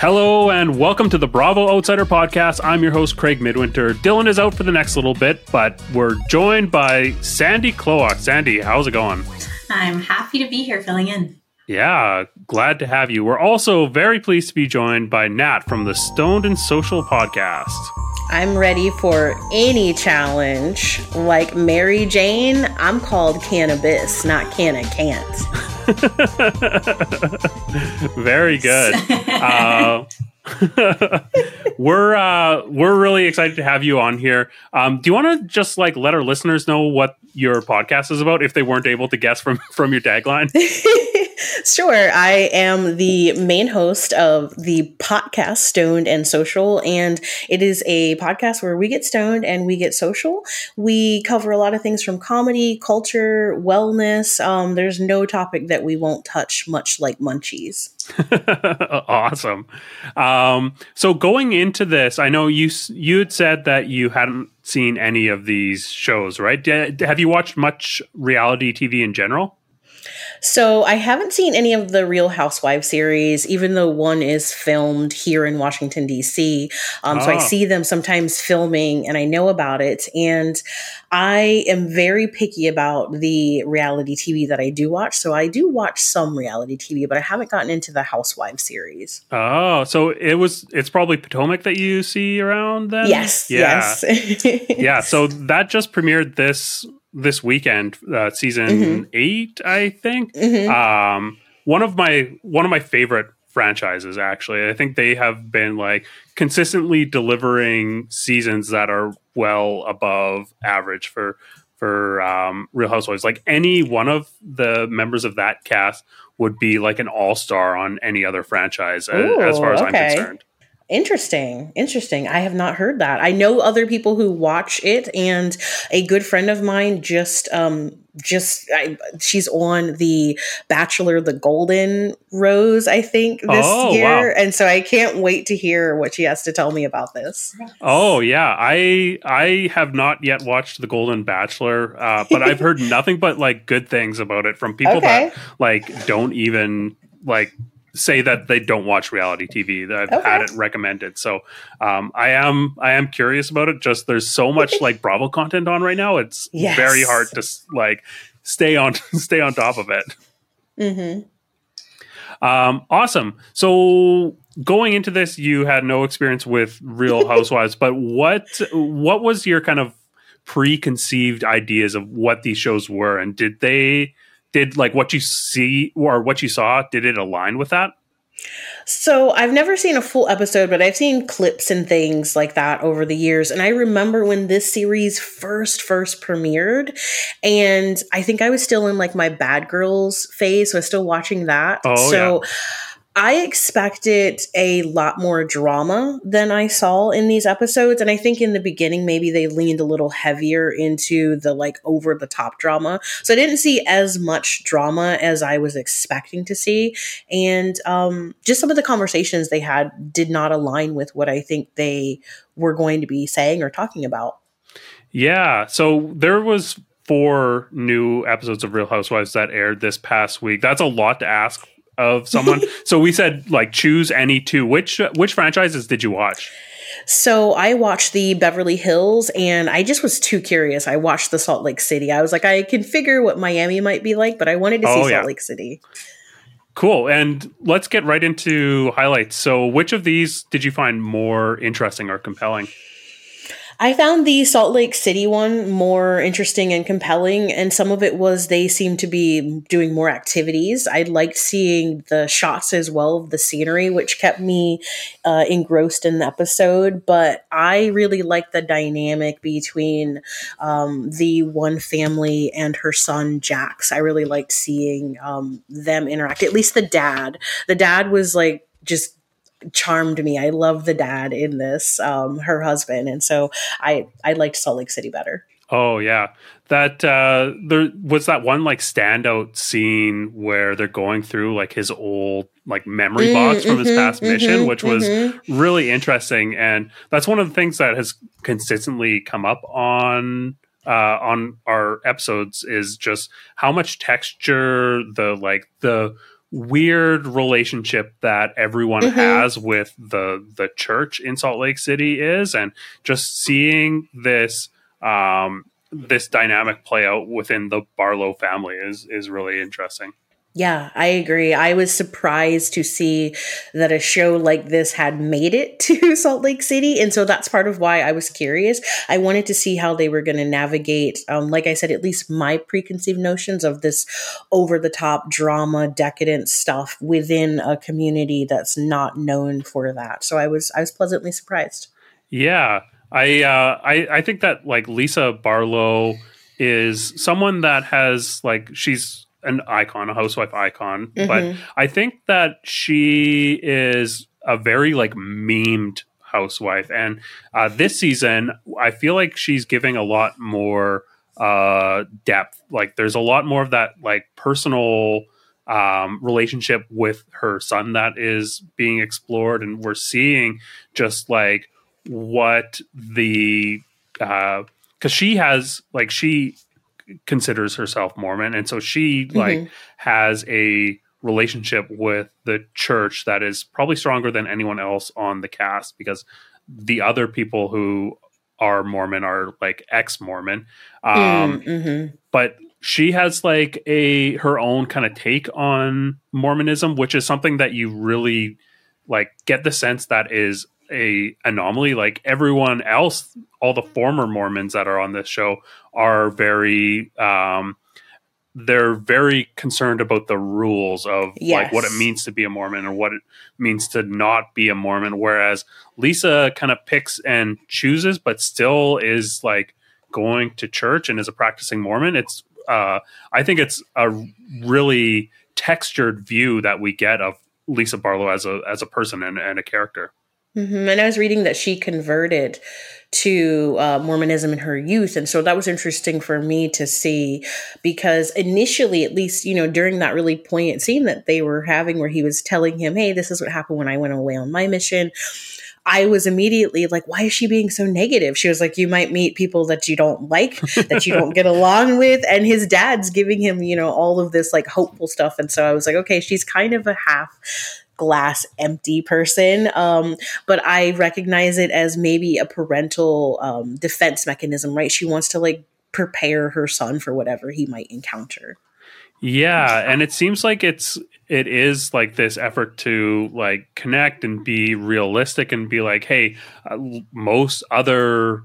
Hello and welcome to the Bravo Outsider Podcast. I'm your host, Craig Midwinter. Dylan is out for the next little bit, but we're joined by Sandy Klowak. Sandy, how's it going? I'm happy to be here filling in. Yeah, glad to have you. We're also very pleased to be joined by Nat from the Stoned and Social podcast. I'm ready for any challenge. Like Mary Jane, I'm called cannabis, not canna can't. Very good. Uh, we're uh, we're really excited to have you on here. Um, do you want to just like let our listeners know what your podcast is about if they weren't able to guess from from your tagline? Sure. I am the main host of the podcast Stoned and Social, and it is a podcast where we get stoned and we get social. We cover a lot of things from comedy, culture, wellness. Um, there's no topic that we won't touch, much like munchies. awesome. Um, so going into this, I know you you had said that you hadn't seen any of these shows, right? Have you watched much reality TV in general? So I haven't seen any of the Real Housewives series, even though one is filmed here in Washington D.C. Um, oh. So I ah. see them sometimes filming, and I know about it. And I am very picky about the reality TV that I do watch. So I do watch some reality TV, but I haven't gotten into the Housewives series. Oh, so it was it's probably Potomac that you see around then? Yes. Yeah. Yes. yeah. So that just premiered this this weekend, uh, season mm-hmm. eight, I think. Mm-hmm. Um, one of my one of my favorite franchises actually i think they have been like consistently delivering seasons that are well above average for for um, real housewives like any one of the members of that cast would be like an all-star on any other franchise Ooh, as far as okay. i'm concerned Interesting. Interesting. I have not heard that. I know other people who watch it and a good friend of mine just um just I, she's on the Bachelor the Golden Rose I think this oh, year wow. and so I can't wait to hear what she has to tell me about this. Oh yeah, I I have not yet watched the Golden Bachelor uh, but I've heard nothing but like good things about it from people okay. that like don't even like say that they don't watch reality TV. That I've okay. had it recommended. So um, I am I am curious about it. Just there's so much like Bravo content on right now. It's yes. very hard to like stay on stay on top of it. Mm-hmm. Um, awesome. So going into this, you had no experience with Real Housewives, but what what was your kind of preconceived ideas of what these shows were, and did they did like what you see or what you saw did it align with that so I've never seen a full episode, but I've seen clips and things like that over the years. And I remember when this series first first premiered, and I think I was still in like my Bad Girls phase, so I was still watching that. Oh, so yeah. I expected a lot more drama than I saw in these episodes. And I think in the beginning, maybe they leaned a little heavier into the like over the top drama. So I didn't see as much drama as I was expecting to see. And um, just some of the conversations they had did not align with what I think they were going to be saying or talking about. Yeah. So there was four new episodes of Real Housewives that aired this past week. That's a lot to ask of someone. so we said like choose any two. Which which franchises did you watch? So I watched the Beverly Hills and I just was too curious. I watched the Salt Lake City. I was like, I can figure what Miami might be like, but I wanted to oh, see oh, yeah. Salt Lake City. Cool. And let's get right into highlights. So, which of these did you find more interesting or compelling? I found the Salt Lake City one more interesting and compelling, and some of it was they seemed to be doing more activities. I liked seeing the shots as well of the scenery, which kept me uh, engrossed in the episode. But I really liked the dynamic between um, the one family and her son Jax. I really liked seeing um, them interact. At least the dad. The dad was like just charmed me. I love the dad in this, um, her husband, and so I I liked Salt Lake City better. Oh yeah, that uh, there was that one like standout scene where they're going through like his old like memory mm, box from mm-hmm, his past mm-hmm, mission, which was mm-hmm. really interesting, and that's one of the things that has consistently come up on uh, on our episodes is just how much texture the like the weird relationship that everyone mm-hmm. has with the the church in Salt Lake City is, and just seeing this um, this dynamic play out within the Barlow family is is really interesting. Yeah, I agree. I was surprised to see that a show like this had made it to Salt Lake City. And so that's part of why I was curious. I wanted to see how they were going to navigate, um, like I said, at least my preconceived notions of this over the top drama, decadent stuff within a community that's not known for that. So I was, I was pleasantly surprised. Yeah. I, uh, I, I think that like Lisa Barlow is someone that has like, she's, an icon, a housewife icon, mm-hmm. but I think that she is a very like memed housewife. And uh, this season, I feel like she's giving a lot more uh, depth. Like there's a lot more of that like personal um, relationship with her son that is being explored, and we're seeing just like what the because uh, she has like she considers herself Mormon, and so she mm-hmm. like has a relationship with the church that is probably stronger than anyone else on the cast because the other people who are Mormon are like ex Mormon. Um, mm, mm-hmm. But she has like a her own kind of take on Mormonism, which is something that you really like get the sense that is a anomaly. Like everyone else, all the former Mormons that are on this show are very um, they're very concerned about the rules of yes. like what it means to be a Mormon or what it means to not be a Mormon. Whereas Lisa kind of picks and chooses, but still is like going to church and is a practicing Mormon. It's uh, I think it's a really textured view that we get of Lisa Barlow as a as a person and, and a character. Mm-hmm. And I was reading that she converted to uh, Mormonism in her youth. And so that was interesting for me to see because initially, at least, you know, during that really poignant scene that they were having where he was telling him, hey, this is what happened when I went away on my mission. I was immediately like, why is she being so negative? She was like, you might meet people that you don't like, that you don't get along with. And his dad's giving him, you know, all of this like hopeful stuff. And so I was like, okay, she's kind of a half glass empty person. Um, but I recognize it as maybe a parental um, defense mechanism, right? She wants to like prepare her son for whatever he might encounter. Yeah, and it seems like it's it is like this effort to like connect and be realistic and be like, hey, uh, most other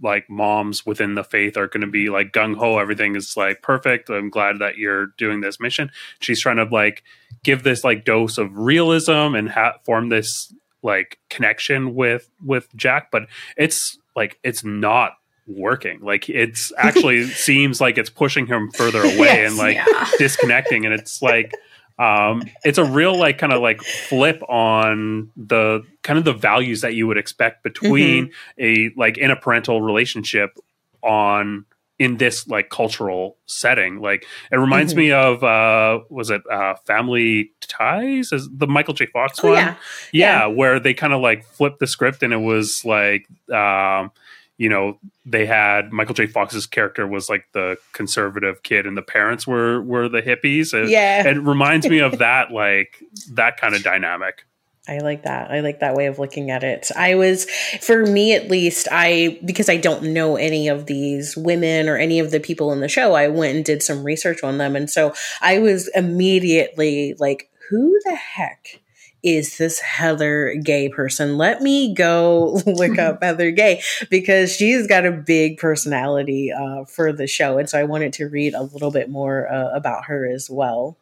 like moms within the faith are going to be like gung ho. Everything is like perfect. I'm glad that you're doing this mission. She's trying to like give this like dose of realism and ha- form this like connection with with Jack, but it's like it's not working. Like it's actually seems like it's pushing him further away yes, and like yeah. disconnecting, and it's like um it's a real like kind of like flip on the kind of the values that you would expect between mm-hmm. a like in a parental relationship on in this like cultural setting like it reminds mm-hmm. me of uh was it uh family ties is the michael j fox oh, one yeah. yeah. yeah where they kind of like flipped the script and it was like um you know they had Michael J. Fox's character was like the conservative kid, and the parents were were the hippies. It, yeah, it reminds me of that like that kind of dynamic. I like that. I like that way of looking at it. I was, for me at least, I, because I don't know any of these women or any of the people in the show, I went and did some research on them. And so I was immediately like, who the heck is this Heather Gay person? Let me go look up Heather Gay because she's got a big personality uh, for the show. And so I wanted to read a little bit more uh, about her as well.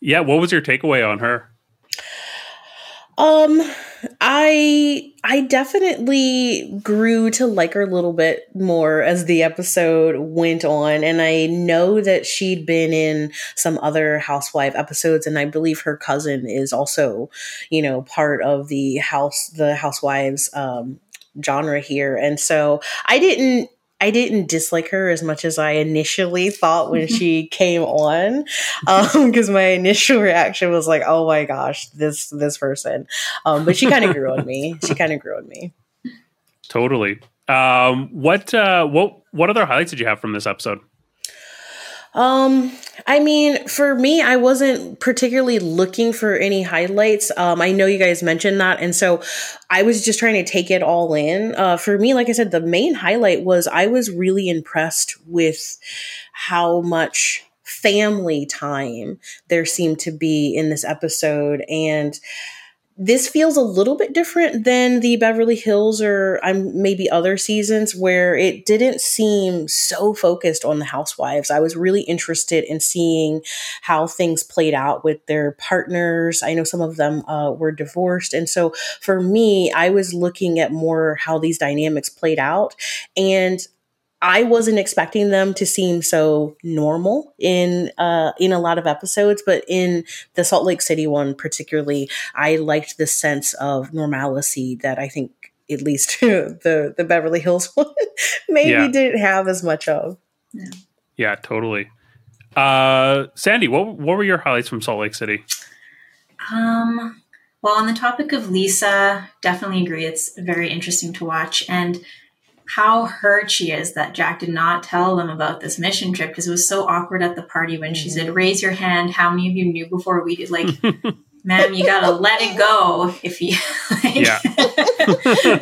Yeah. What was your takeaway on her? Um, I I definitely grew to like her a little bit more as the episode went on, and I know that she'd been in some other housewife episodes, and I believe her cousin is also, you know, part of the house the housewives um genre here, and so I didn't I didn't dislike her as much as I initially thought when she came on, because um, my initial reaction was like, "Oh my gosh, this this person." Um, but she kind of grew on me. She kind of grew on me. Totally. Um, what uh, what what other highlights did you have from this episode? Um, I mean, for me, I wasn't particularly looking for any highlights. Um, I know you guys mentioned that, and so I was just trying to take it all in. Uh, for me, like I said, the main highlight was I was really impressed with how much family time there seemed to be in this episode, and this feels a little bit different than the Beverly Hills or um, maybe other seasons where it didn't seem so focused on the housewives. I was really interested in seeing how things played out with their partners. I know some of them uh, were divorced. And so for me, I was looking at more how these dynamics played out. And I wasn't expecting them to seem so normal in uh, in a lot of episodes, but in the Salt Lake City one particularly, I liked the sense of normalcy that I think at least the the Beverly Hills one maybe yeah. didn't have as much of. Yeah, yeah totally. Uh, Sandy, what what were your highlights from Salt Lake City? Um, well, on the topic of Lisa, definitely agree. It's very interesting to watch and how hurt she is that Jack did not tell them about this mission trip because it was so awkward at the party when she said, mm-hmm. "Raise your hand. How many of you knew before we did?" Like, ma'am, you gotta let it go if you. Like, yeah.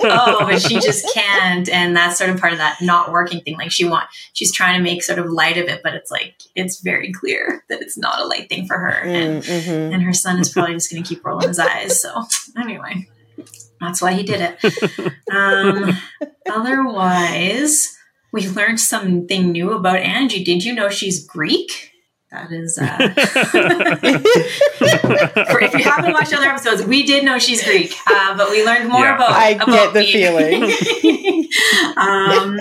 oh, but she just can't, and that's sort of part of that not working thing. Like she want, she's trying to make sort of light of it, but it's like it's very clear that it's not a light thing for her, and mm-hmm. and her son is probably just gonna keep rolling his eyes. So anyway. That's why he did it. Um, otherwise, we learned something new about Angie. Did you know she's Greek? That is, uh, for, if you haven't watched other episodes, we did know she's Greek, uh, but we learned more yeah. about. I about get the feeling. um,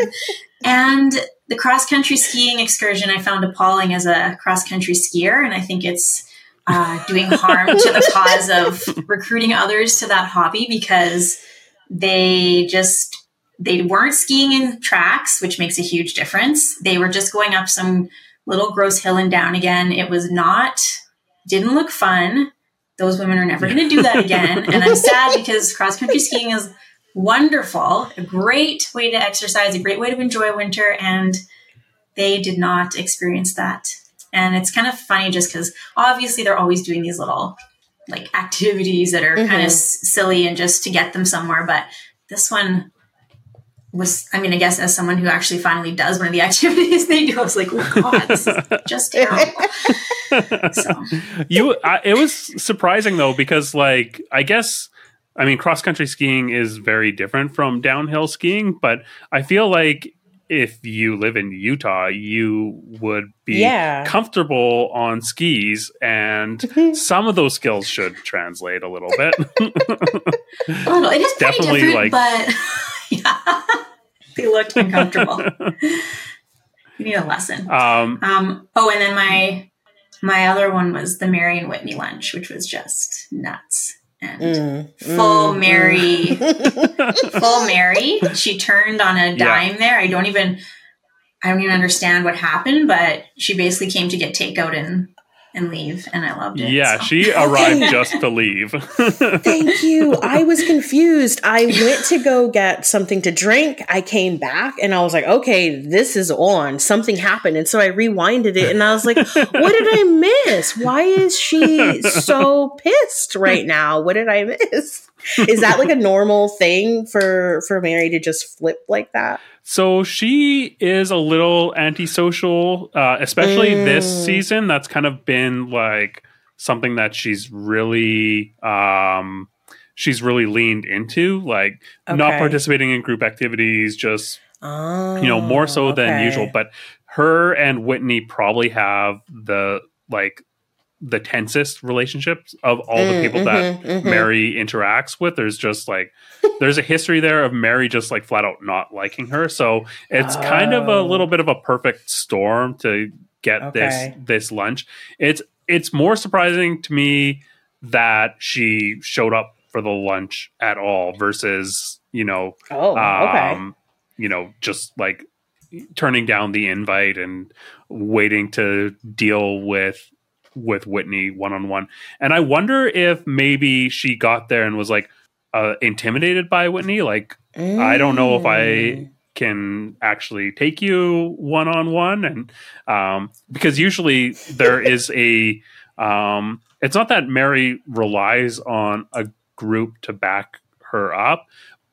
and the cross country skiing excursion I found appalling as a cross country skier, and I think it's uh, doing harm to the cause of recruiting others to that hobby because they just they weren't skiing in tracks, which makes a huge difference. They were just going up some little gross hill and down again. It was not didn't look fun. Those women are never going to do that again. and I'm sad because cross country skiing is wonderful, a great way to exercise, a great way to enjoy winter, and they did not experience that and it's kind of funny just because obviously they're always doing these little like activities that are mm-hmm. kind of s- silly and just to get them somewhere. But this one was, I mean, I guess as someone who actually finally does one of the activities they do, I was like, oh God, this is just terrible. so. You, I, it was surprising though, because like, I guess, I mean, cross country skiing is very different from downhill skiing, but I feel like if you live in Utah, you would be yeah. comfortable on skis, and some of those skills should translate a little bit. a little. It is definitely like, but yeah, they looked uncomfortable. you need a lesson. Um, um, oh, and then my my other one was the Mary and Whitney lunch, which was just nuts and mm, full mm, Mary, mm. full Mary. She turned on a dime yeah. there. I don't even, I don't even understand what happened, but she basically came to get takeout and and leave, and I loved it. Yeah, so. she arrived just to leave. Thank you. I was confused. I went to go get something to drink. I came back and I was like, okay, this is on. Something happened. And so I rewinded it and I was like, what did I miss? Why is she so pissed right now? What did I miss? Is that like a normal thing for for Mary to just flip like that? So she is a little antisocial, uh, especially mm. this season. That's kind of been like something that she's really um, she's really leaned into, like okay. not participating in group activities, just oh, you know more so okay. than usual. But her and Whitney probably have the like the tensest relationships of all mm, the people mm-hmm, that mm-hmm. Mary interacts with. There's just like there's a history there of Mary just like flat out not liking her. So it's oh. kind of a little bit of a perfect storm to get okay. this this lunch. It's it's more surprising to me that she showed up for the lunch at all versus, you know, oh, um, okay. you know, just like turning down the invite and waiting to deal with with Whitney one on one. And I wonder if maybe she got there and was like uh, intimidated by Whitney. Like, mm. I don't know if I, can actually take you one on one, and um, because usually there is a, um, it's not that Mary relies on a group to back her up,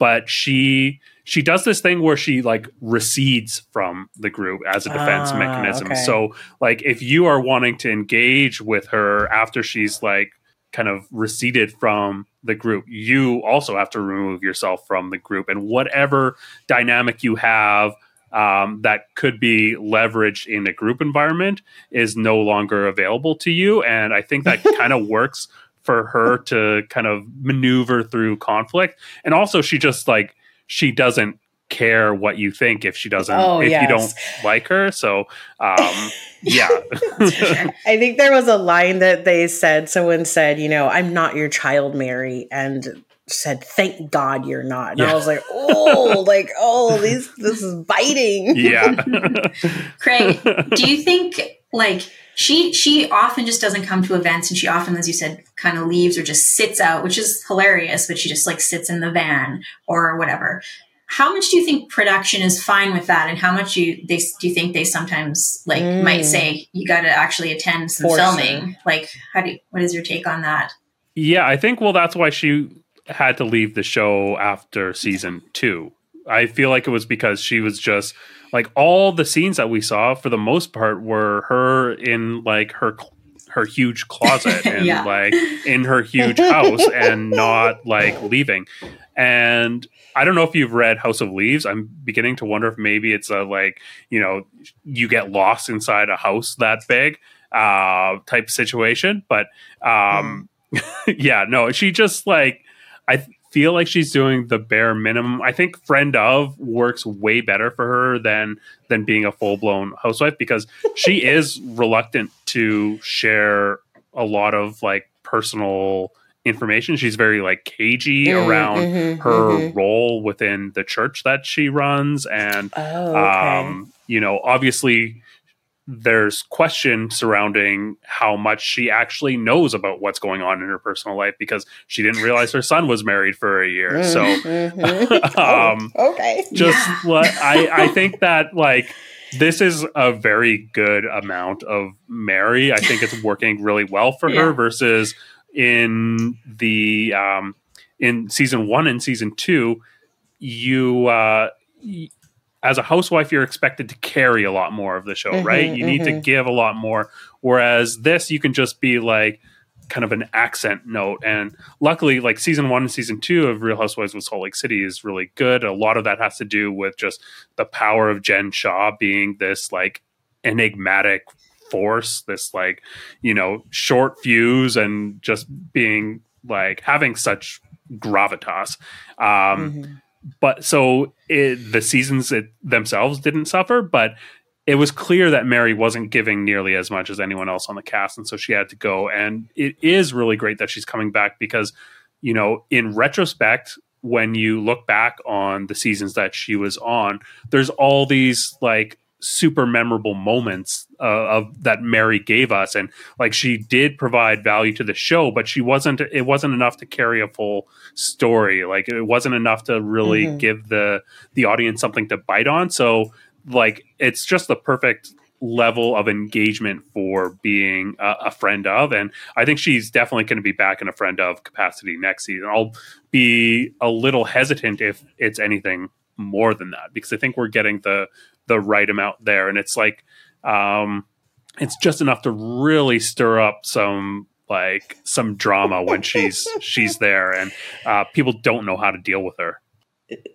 but she she does this thing where she like recedes from the group as a defense Ah, mechanism. okay. So like if you are wanting to engage with her after she's like kind of receded from the group, you also have to remove yourself from the group and whatever dynamic you have um, that could be leveraged in a group environment is no longer available to you. And I think that kind of works for her to kind of maneuver through conflict. And also, she just like, she doesn't care what you think if she doesn't, Oh, if yes. you don't like her. So, um, yeah. I think there was a line that they said, someone said, you know, I'm not your child, Mary. And said, thank God you're not. And I was like, oh, like, oh, these, this is biting. yeah. Craig, do you think like she she often just doesn't come to events and she often, as you said, kind of leaves or just sits out, which is hilarious, but she just like sits in the van or whatever. How much do you think production is fine with that, and how much you they do you think they sometimes like Mm. might say you got to actually attend some For filming? Like, how do you, what is your take on that? Yeah, I think well that's why she had to leave the show after season 2. I feel like it was because she was just like all the scenes that we saw for the most part were her in like her her huge closet and Yeah. like in her huge house and not like leaving. And I don't know if you've read House of Leaves. I'm beginning to wonder if maybe it's a like, you know, you get lost inside a house that big uh type situation, but um yeah, no, she just like I feel like she's doing the bare minimum. I think friend of works way better for her than than being a full blown housewife because she is reluctant to share a lot of like personal information. She's very like cagey Mm, around mhm, her mhm. role within the church that she runs and Oh, okay. um, you know, obviously there's question surrounding how much she actually knows about what's going on in her personal life because she didn't realize her son was married for a year. So Mhm. um, Oh, okay. just Yeah. what I, I think that like this is a very good amount of Mary. I think it's working really well for her versus in the um, in season one and season two, you uh, y- as a housewife you're expected to carry a lot more of the show, Mhm, right? You need to mhm. give a lot more. Whereas this, you can just be like kind of an accent note. And luckily, like season one and season two of Real Housewives of Salt Lake City is really good. A lot of that has to do with just the power of Jen Shah being this like enigmatic force, this like, you know, short fuse and just being like having such gravitas. Um, Mhm. But so it, the seasons it, themselves didn't suffer, but it was clear that Mary wasn't giving nearly as much as anyone else on the cast, and so she had to go. And it is really great that she's coming back because, you know, in retrospect, when you look back on the seasons that she was on, there's all these like super memorable moments uh, of that Mary gave us, and like she did provide value to the show, but she wasn't. It wasn't enough to carry a full story. Like it wasn't enough to really Mhm. give the the audience something to bite on. So like it's just the perfect level of engagement for being a, a friend of and i think she's definitely going to be back in a friend of capacity next season i'll be a little hesitant if it's anything more than that because i think we're getting the the right amount there. And it's like um it's just enough to really stir up some like some drama when she's she's there and uh people don't know how to deal with her.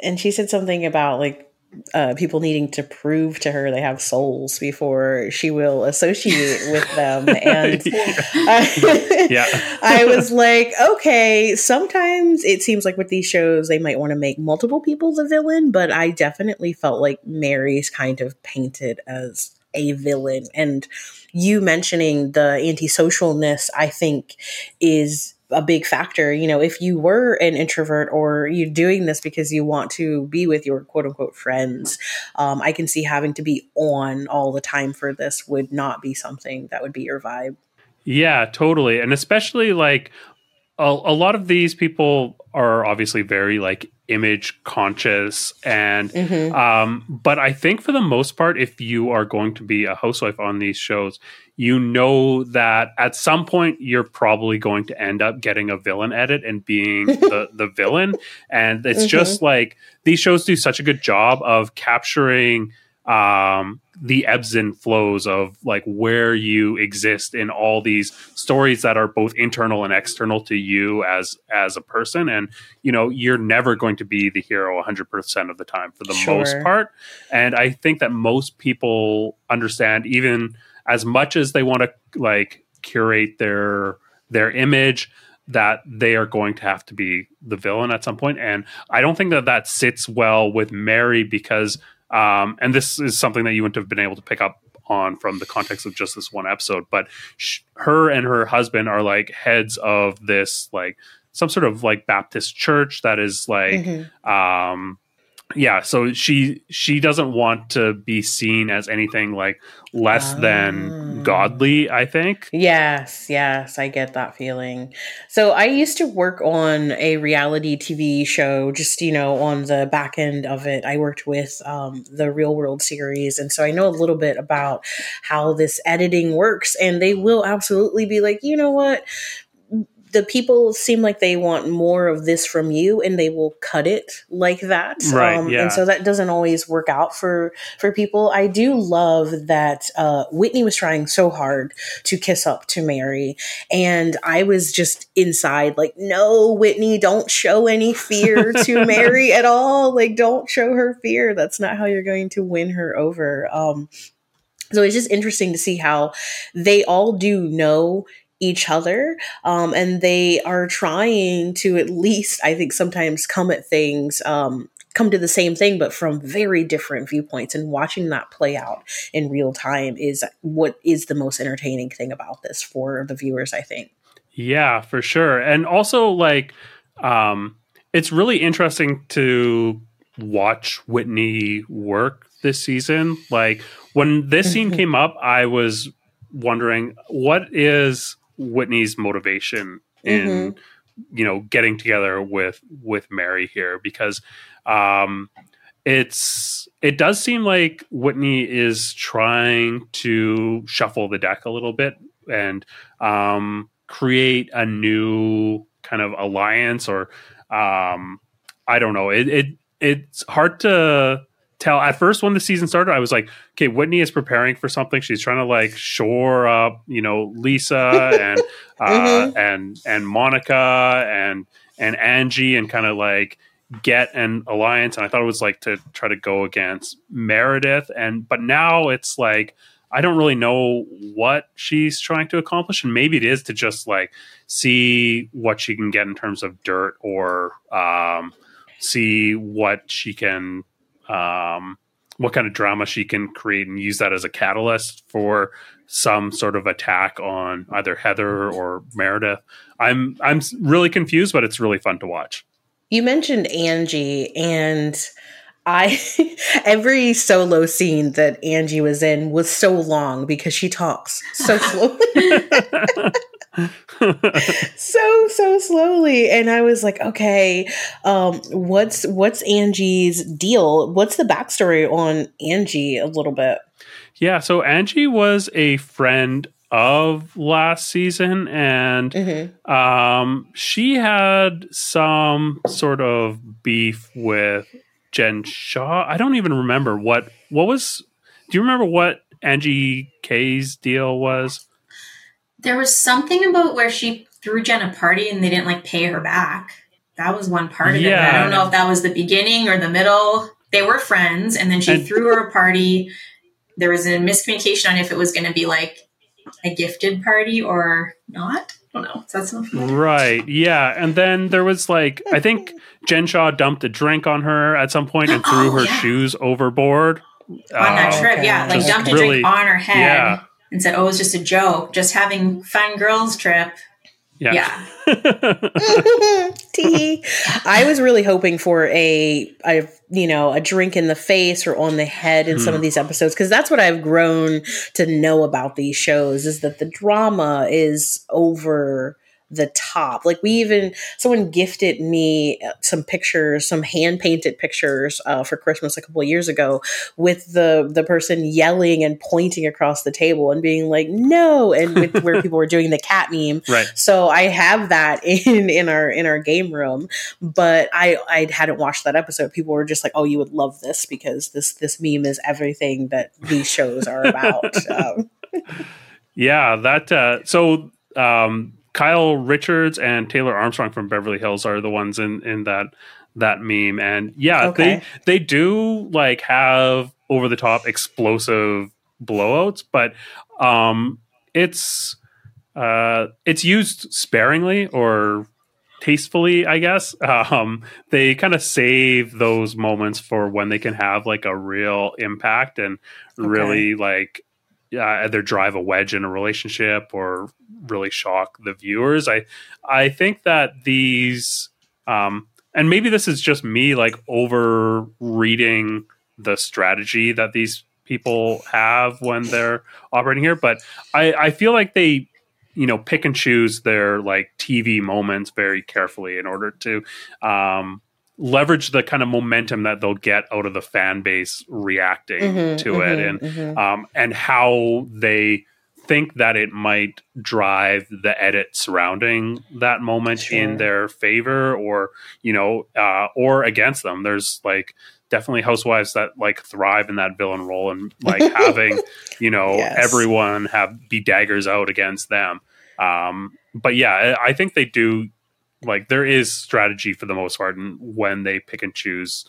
And she said something about like uh, people needing to prove to her they have souls before she will associate with them. And I, Yeah. I was like okay sometimes it seems like with these shows they might want to make multiple people the villain but i definitely felt like mary's kind of painted as a villain. And you mentioning the antisocialness i think is a big factor. You know, if you were an introvert or you're doing this because you want to be with your quote unquote friends, um, I can see having to be on all the time for this would not be something that would be your vibe. Yeah, totally. And especially like a, a lot of these people are obviously very like image conscious and mm-hmm. um but i think for the most part if you are going to be a housewife on these shows you know that at some point you're probably going to end up getting a villain edit and being the the villain and it's mm-hmm. just like these shows do such a good job of capturing um, the ebbs and flows of like where you exist in all these stories that are both internal and external to you as as a person. And you know you're never going to be the hero 100% of the time for the sure. most part. And i think that most people understand even as much as they want to like curate their their image that they are going to have to be the villain at some point. And i don't think that that sits well with mary because um, and this is something that you wouldn't have been able to pick up on from the context of just this one episode. But sh- her and her husband are like heads of this like some sort of like Baptist church that is like mm-hmm. um yeah so she she doesn't want to be seen as anything like less than godly i think. Yes yes i get that feeling. So i used to work on a reality tv show just you know on the back end of it. I worked with um, the real world series and so i know a little bit about how this editing works and they will absolutely be like you know what the people seem like they want more of this from you and they will cut it like that. Right, um, yeah. and so that doesn't always work out for for people. I do love that uh, whitney was trying so hard to kiss up to mary and i was just inside like no whitney don't show any fear to mary at all. Like don't show her fear. That's not how you're going to win her over. Um so it's just interesting to see how they all do know each other um, and they are trying to at least i think sometimes come at things um, come to the same thing but from very different viewpoints and watching that play out in real time is what is the most entertaining thing about this for the viewers i think. Yeah for sure and also like um, it's really interesting to watch whitney work this season like when this scene came up i was wondering what is Whitney's motivation in mm-hmm. you know getting together with with Mary here because um it's it does seem like Whitney is trying to shuffle the deck a little bit and um create a new kind of alliance or um I don't know it, it it's hard to tell at first when the season started i was like okay whitney is preparing for something. She's trying to like shore up you know lisa and uh mm-hmm. and and monica and and angie and kind of like get an alliance. And i thought it was like to try to go against meredith. And but now it's like i don't really know what she's trying to accomplish. And maybe it is to just like see what she can get in terms of dirt or um see what she can um, what kind of drama she can create and use that as a catalyst for some sort of attack on either Heather or Meredith. I'm I'm really confused, but it's really fun to watch. You mentioned Angie and I every solo scene that Angie was in was so long because she talks so slowly. so so slowly. And i was like okay um what's what's angie's deal? What's the backstory on angie a little bit? Yeah so angie was a friend of last season and mm-hmm. um she had some sort of beef with jen shah. I don't even remember what what was do you remember what angie k's deal was there was something about where she threw Jen a party and they didn't like pay her back. That was one part of yeah. it. I don't know if that was the beginning or the middle. They were friends, and then she and- threw her a party. There was a miscommunication on if it was going to be like a gifted party or not. I don't know. Does that sound Right. Yeah. And then there was like, I think Jen Shah dumped a drink on her at some point and threw oh, her yeah. shoes overboard. On that uh, trip, yeah. Like dumped a really, drink on her head. Yeah and said, "Oh, it's just a joke, just having fun girls trip." Yeah. yeah. I was really hoping for a, a, you know, a drink in the face or on the head in mm. some of hmm. these episodes because that's what I've grown to know about these shows is that the drama is over the top. Like we even someone gifted me uh, some pictures, some hand painted pictures uh, for Christmas a couple of years ago with the the person yelling and pointing across the table and being like no, and with where people were doing the cat meme. Right. So I have that in in our in our game room, but I I hadn't watched that episode. People were just like, oh, you would love this because this this meme is everything that these shows are about. um, yeah, that uh, so um, Kyle Richards and Taylor Armstrong from Beverly Hills are the ones in in that that meme, and yeah, Okay. they they do like have over the top explosive blowouts, but um, it's uh, it's used sparingly or tastefully, I guess. Um, they kind of save those moments for when they can have like a real impact and really like uh, either drive a wedge in a relationship or really shock the viewers. I I think that these um, and maybe this is just me like over reading the strategy that these people have when they're operating here, but I, I feel like they you know pick and choose their like TV moments very carefully in order to um, leverage the kind of momentum that they'll get out of the fan base reacting mhm, to it mhm, and mhm. um, and how they think that it might drive the edit surrounding that moment Sure. in their favor or you know uh, or against them there's like definitely housewives that like thrive in that villain role and like having you know Yes. everyone have be daggers out against them um, but yeah I think they do like there is strategy for the most part and when they pick and choose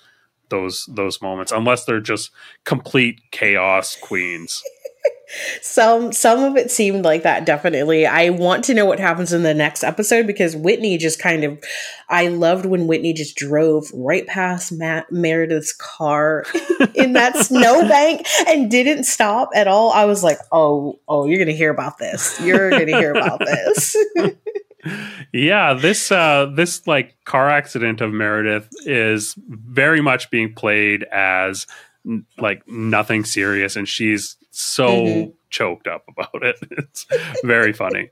those those moments unless they're just complete chaos queens. Some some of it seemed like that definitely. I want to know what happens in the next episode because whitney just kind of i loved when whitney just drove right past Matt meredith's car in that snowbank and didn't stop at all. I was like oh oh you're gonna hear about this. You're gonna hear about this yeah this uh this like car accident of meredith is very much being played as like nothing serious and she's so Mhm. choked up about it it's very funny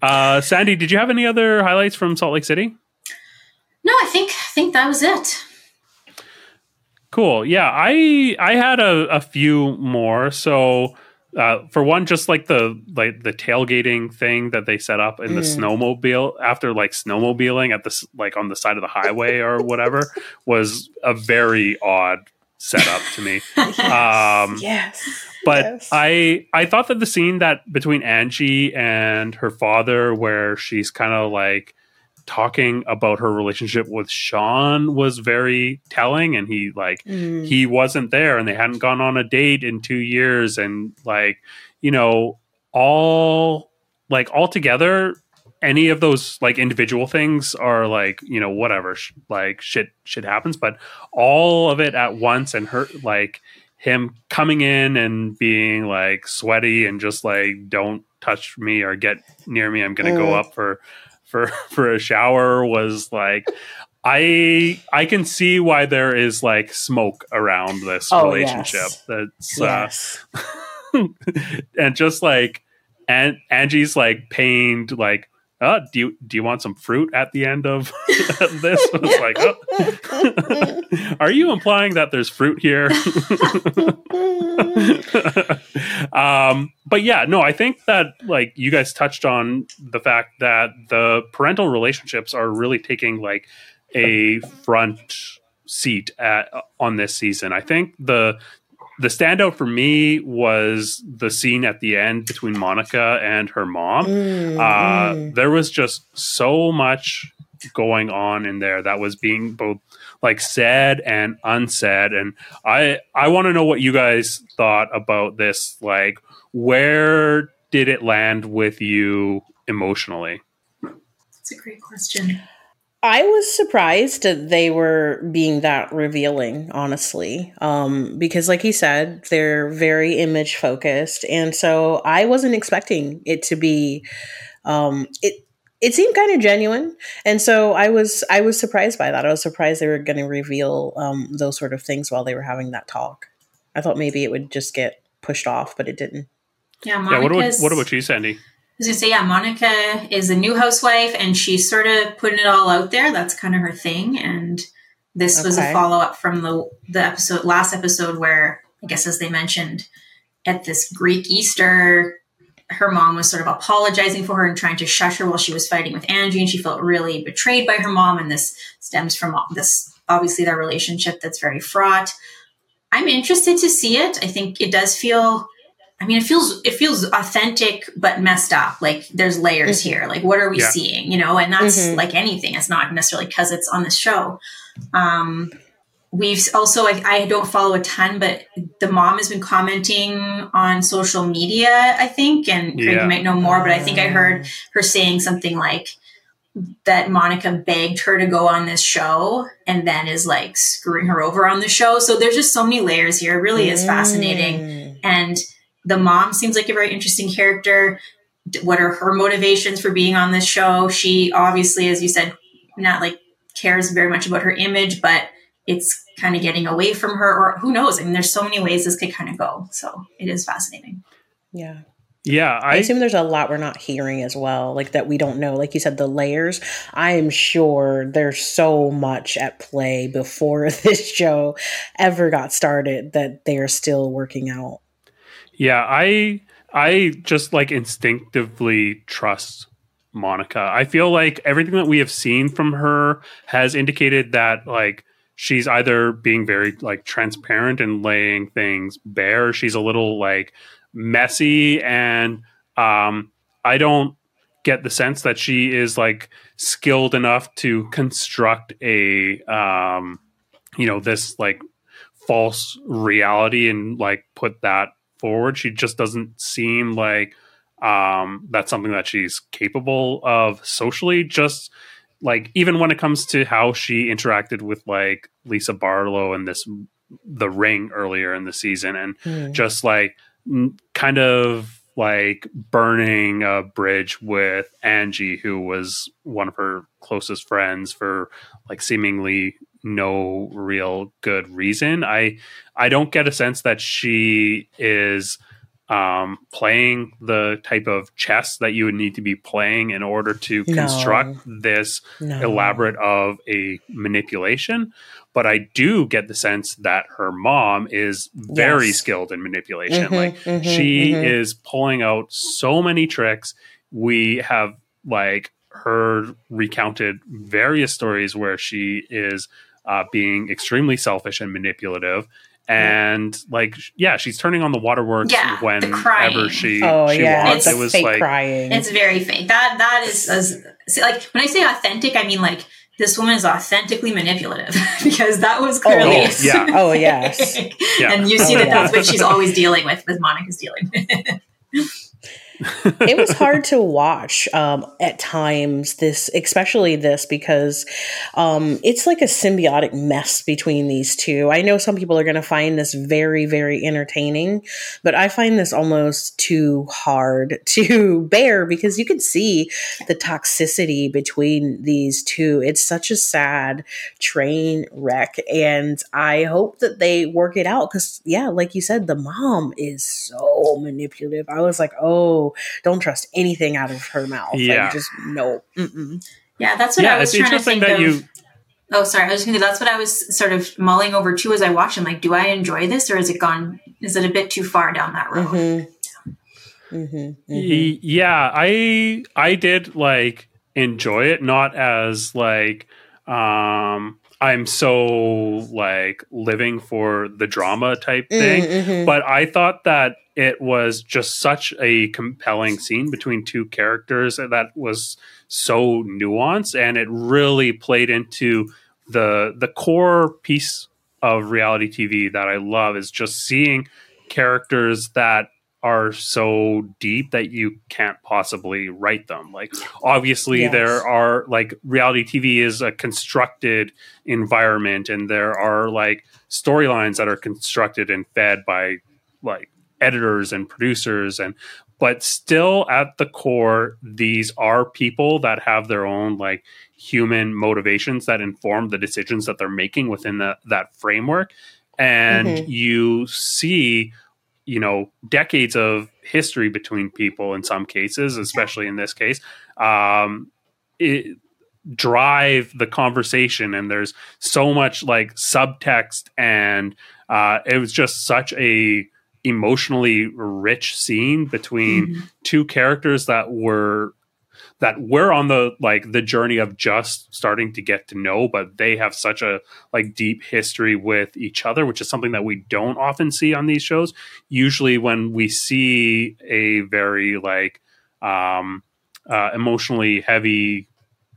uh sandy did you have any other highlights from salt lake city No, I think I think that was it. Cool. Yeah, I I had a, a few more. So uh, for one, just like the like the tailgating thing that they set up in the Mm. snowmobile after like snowmobiling at this like on the side of the highway or whatever was a very odd setup to me. Um, yes But Yes. I I thought that the scene that between Angie and her father, where she's kind of like talking about her relationship with Sean, was very telling, and he like Mm. he wasn't there, and they hadn't gone on a date in two years, and like you know all like all together. Any of those like individual things are like you know whatever sh- like shit shit happens, but all of it at once and her like him coming in and being like sweaty and just like don't touch me or get near me i'm gonna go Mm. up for for for a shower was like i i can see why there is like smoke around this Oh, relationship yes. that's yes uh and just like and angie's like pained like uh do you do you want some fruit at the end of this I was like oh. are you implying that there's fruit here um, but yeah, no, I think that like you guys touched on the fact that the parental relationships are really taking like a front seat at, on this season. I think the the standout for me was the scene at the end between Monica and her mom. Mm, Uh, mm. there was just so much going on in there that was being both like said and unsaid and i i want to know what you guys thought about this like where did it land with you emotionally That's a great question. I was surprised that they were being that revealing, honestly. Um, because like he said, they're very image focused. And so I wasn't expecting it to be um it it seemed kind of genuine. And so I was I was surprised by that. I was surprised they were gonna reveal um those sort of things while they were having that talk. I thought maybe it would just get pushed off, but it didn't. Yeah, yeah what about what about you sandy was gonna say, yeah, Monica is a new housewife and she's sort of putting it all out there. That's kind of her thing. And this okay. was a follow up from the the episode last episode where I guess as they mentioned at this Greek Easter, her mom was sort of apologizing for her and trying to shush her while she was fighting with Angie, and she felt really betrayed by her mom. And this stems from this obviously their relationship that's very fraught. I'm interested to see it. I think it does feel I mean, it feels it feels authentic but messed up. Like there's layers mm-hmm. here. Like what are we yeah. seeing? You know, and that's mm-hmm. like anything. It's not necessarily because it's on the show. Um, we've also I, I, don't follow a ton, but the mom has been commenting on social media. I think, and Craig, yeah. you might know more, but I think I heard her saying something like that Monica begged her to go on this show and then is like screwing her over on the show. So there's just so many layers here. It really is fascinating mm. and the mom seems like a very interesting character. What are her motivations for being on this show? She obviously, as you said, not like cares very much about her image, but it's kind of getting away from her, or who knows? I mean, there's so many ways this could kind of go. So it is fascinating. Yeah. Yeah, I, I, assume there's a lot we're not hearing as well, like that we don't know. Like you said, the layers. I am sure there's so much at play before this show ever got started that they are still working out. Yeah, I I just like instinctively trust Monica. I feel like everything that we have seen from her has indicated that like she's either being very like transparent and laying things bare. She's a little like messy and um I don't get the sense that she is like skilled enough to construct a um you know this like false reality and like put that forward. She just doesn't seem like um, that's something that she's capable of socially. Just like even when it comes to how she interacted with like Lisa Barlow and this the ring earlier in the season, and mm. just like kind of like burning a bridge with Angie, who was one of her closest friends for like seemingly no real good reason. I I don't get a sense that she is um, playing the type of chess that you would need to be playing in order to no. construct this no. elaborate of a manipulation. But I do get the sense that her mom is very yes. skilled in manipulation. Mm-hmm, like mm-hmm, she mm-hmm. is pulling out so many tricks. We have like heard recounted various stories where she is uh, being extremely selfish and manipulative. And like, yeah, she's turning on the waterworks yeah, whenever she, oh, she yeah. wants. It's it was like crying. It's very fake. That that is as, like when I say authentic, I mean like this woman is authentically manipulative because that was oh, clearly oh, yeah. oh yes yeah. and you see oh, that yeah. that's what she's always dealing with with monica's dealing it was hard to watch um, at times this especially this because um, it's like a symbiotic mess between these two. I know some people are going to find this very very entertaining but i find this almost too hard to bear because you can see the toxicity between these two. It's such a sad train wreck and i hope that they work it out because yeah like you said the mom is so manipulative. I was like oh don't trust anything out of her mouth. Yeah, like, just no. Mm-mm. Yeah, that's what yeah, I was trying to think of. You- oh, sorry. I was going to. That's what I was sort of mulling over too as I watched. I'm like, do I enjoy this, or is it gone? Is it a bit too far down that road? Mm-hmm. Mm-hmm. Mm-hmm. Yeah, I I did like enjoy it, not as like um I'm so like living for the drama type thing. Mm-hmm. But I thought that it was just such a compelling scene between two characters that was so nuanced and it really played into the the core piece of reality TV that I love is just seeing characters that are so deep that you can't possibly write them. Like obviously yes. there are like reality TV is a constructed environment and there are like storylines that are constructed and fed by like editors and producers and but still at the core these are people that have their own like human motivations that inform the decisions that they're making within the, that framework and mm-hmm. you see you know decades of history between people in some cases, especially in this case. Um, it, drive the conversation and there's so much like subtext and uh, it was just such a emotionally rich scene between mm-hmm. two characters that were that we're on the like the journey of just starting to get to know but they have such a like deep history with each other which is something that we don't often see on these shows usually when we see a very like um uh, emotionally heavy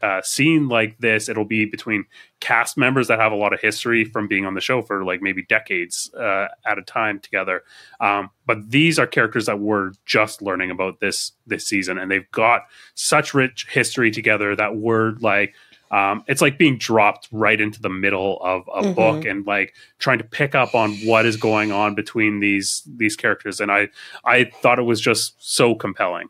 uh, scene like this, it'll be between cast members that have a lot of history from being on the show for like maybe decades uh, at a time together. Um, but these are characters that we're just learning about this this season, and they've got such rich history together that we're like. Um, it's like being dropped right into the middle of a mm-hmm. book and like trying to pick up on what is going on between these these characters and i i thought it was just so compelling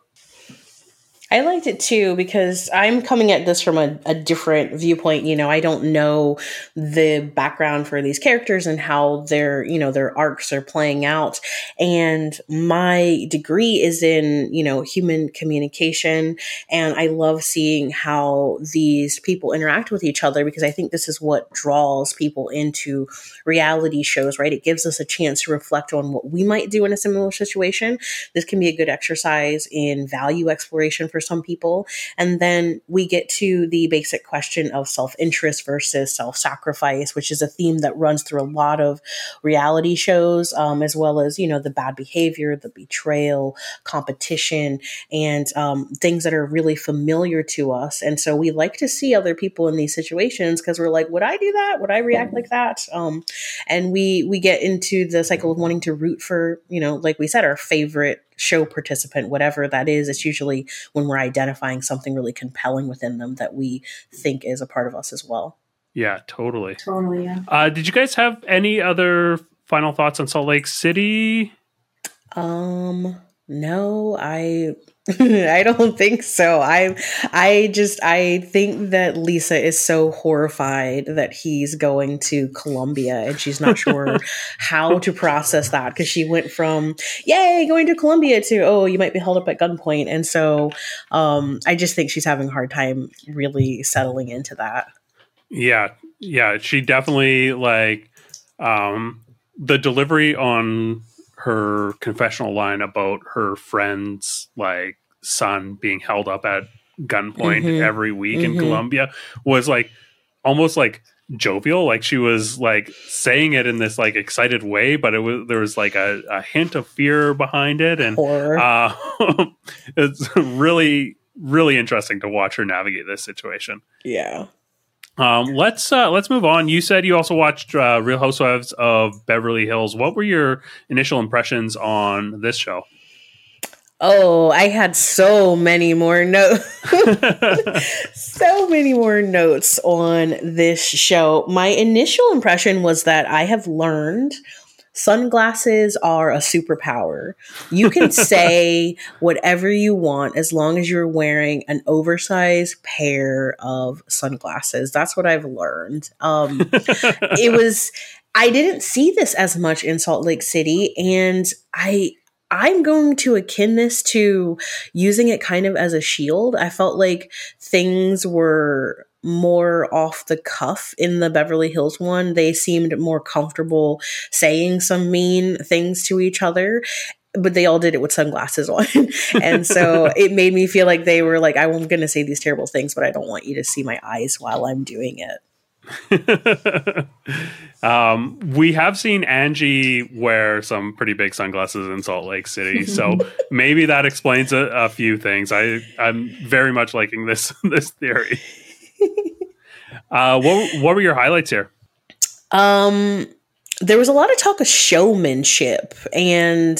I liked it too because I'm coming at this from a, a, different viewpoint. You know, I don't know the background for these characters and how their, you know, their arcs are playing out. And my degree is in, you know, human communication. And I love seeing how these people interact with each other because I think this is what draws people into reality shows, right? It gives us a chance to reflect on what we might do in a similar situation. This can be a good exercise in value exploration for some people. And then we get to the basic question of self interest versus self sacrifice, which is a theme that runs through a lot of reality shows, um, as well as, you know, the bad behavior, the betrayal, competition, and um, things that are really familiar to us. And so we like to see other people in these situations because we're like, would I do that? Would I react like that? Um, and we we get into the cycle of wanting to root for, you know, like we said, our favorite show participant, whatever that is. It's usually when we're identifying something really compelling within them that we think is a part of us as well. Yeah, totally. Totally, yeah. Uh, did you guys have any other final thoughts on Salt Lake City? Um, no, I I don't think so. I I just I think that Lisa is so horrified that he's going to Colombia and she's not sure how to process that because she went from yay going to Colombia to oh you might be held up at gunpoint and so um I just think she's having a hard time really settling into that. Yeah. Yeah, she definitely like um the delivery on her confessional line about her friend's like son being held up at gunpoint mm-hmm. every week mm-hmm. in Colombia was like almost like jovial. Like she was like saying it in this like excited way but it was there was like a, a hint of fear behind it. And uh, it's really really interesting to watch her navigate this situation. Yeah um, let's uh, let's move on. You said you also watched uh, Real Housewives of Beverly Hills. What were your initial impressions on this show? Oh, I had so many more notes. so many more notes on this show. My initial impression was that I have learned sunglasses are a superpower. You can say whatever you want as long as you're wearing an oversized pair of sunglasses. That's what I've learned. Um, it was, I didn't see this as much in Salt Lake City, and I, I'm going to akin this to using it kind of as a shield. I felt like things were more off the cuff in the Beverly Hills one. They seemed more comfortable saying some mean things to each other but they all did it with sunglasses on. and so it made me feel like they were like, I'm going to say these terrible things, but I don't want you to see my eyes while I'm doing it. um, we have seen Angie wear some pretty big sunglasses in Salt Lake City, so maybe that explains a, a few things. I I'm very much liking this this theory. uh, what what were your highlights here? Um, there was a lot of talk of showmanship and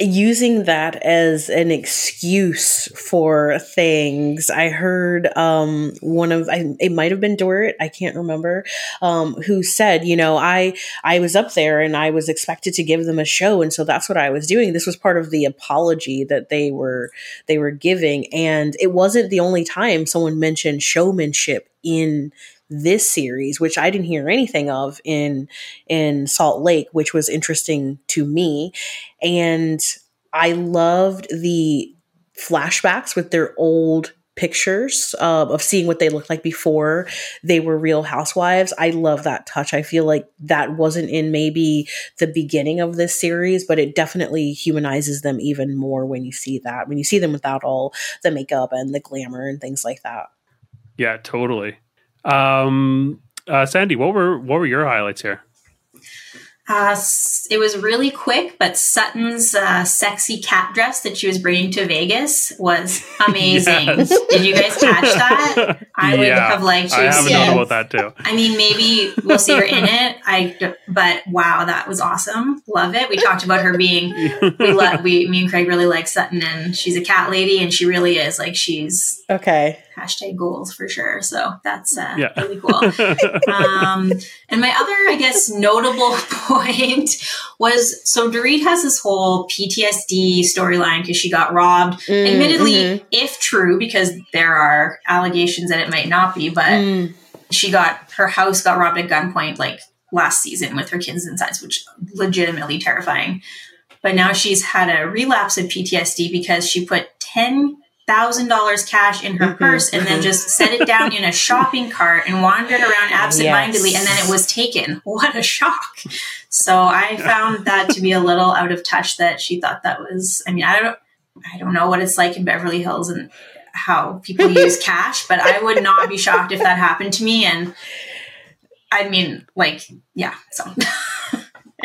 using that as an excuse for things. I heard um, one of I, it might have been Dorit, I can't remember, um, who said, you know, I I was up there and I was expected to give them a show, and so that's what I was doing. This was part of the apology that they were they were giving, and it wasn't the only time someone mentioned showmanship in this series, which I didn't hear anything of in in Salt Lake, which was interesting to me. And I loved the flashbacks with their old pictures uh, of seeing what they looked like before they were real housewives. I love that touch. I feel like that wasn't in maybe the beginning of this series, but it definitely humanizes them even more when you see that, when you see them without all the makeup and the glamour and things like that. Yeah, totally. Um, uh, Sandy, what were what were your highlights here? Uh, it was really quick, but Sutton's uh, sexy cat dress that she was bringing to Vegas was amazing. yes. Did you guys catch that? I would have liked to. I have known about that too. I mean, maybe we'll see her in it. I, but wow, that was awesome. Love it. We talked about her being. We love. We me and Craig really like Sutton, and she's a cat lady, and she really is like she's okay hashtag goals for sure. So that's uh, yeah. really cool. um, and my other, I guess, notable point was so Dorit has this whole PTSD storyline because she got robbed. Mm, Admittedly, mm-hmm. if true, because there are allegations that it might not be, but mm. she got her house got robbed at gunpoint like last season with her kids inside, which legitimately terrifying. But now she's had a relapse of PTSD because she put 10 thousand dollars cash in her mm-hmm, purse and mm-hmm. then just set it down in a shopping cart and wandered around absentmindedly yes. and then it was taken. What a shock. So I found that to be a little out of touch that she thought that was I mean, I don't I don't know what it's like in Beverly Hills and how people use cash, but I would not be shocked if that happened to me and I mean like yeah, so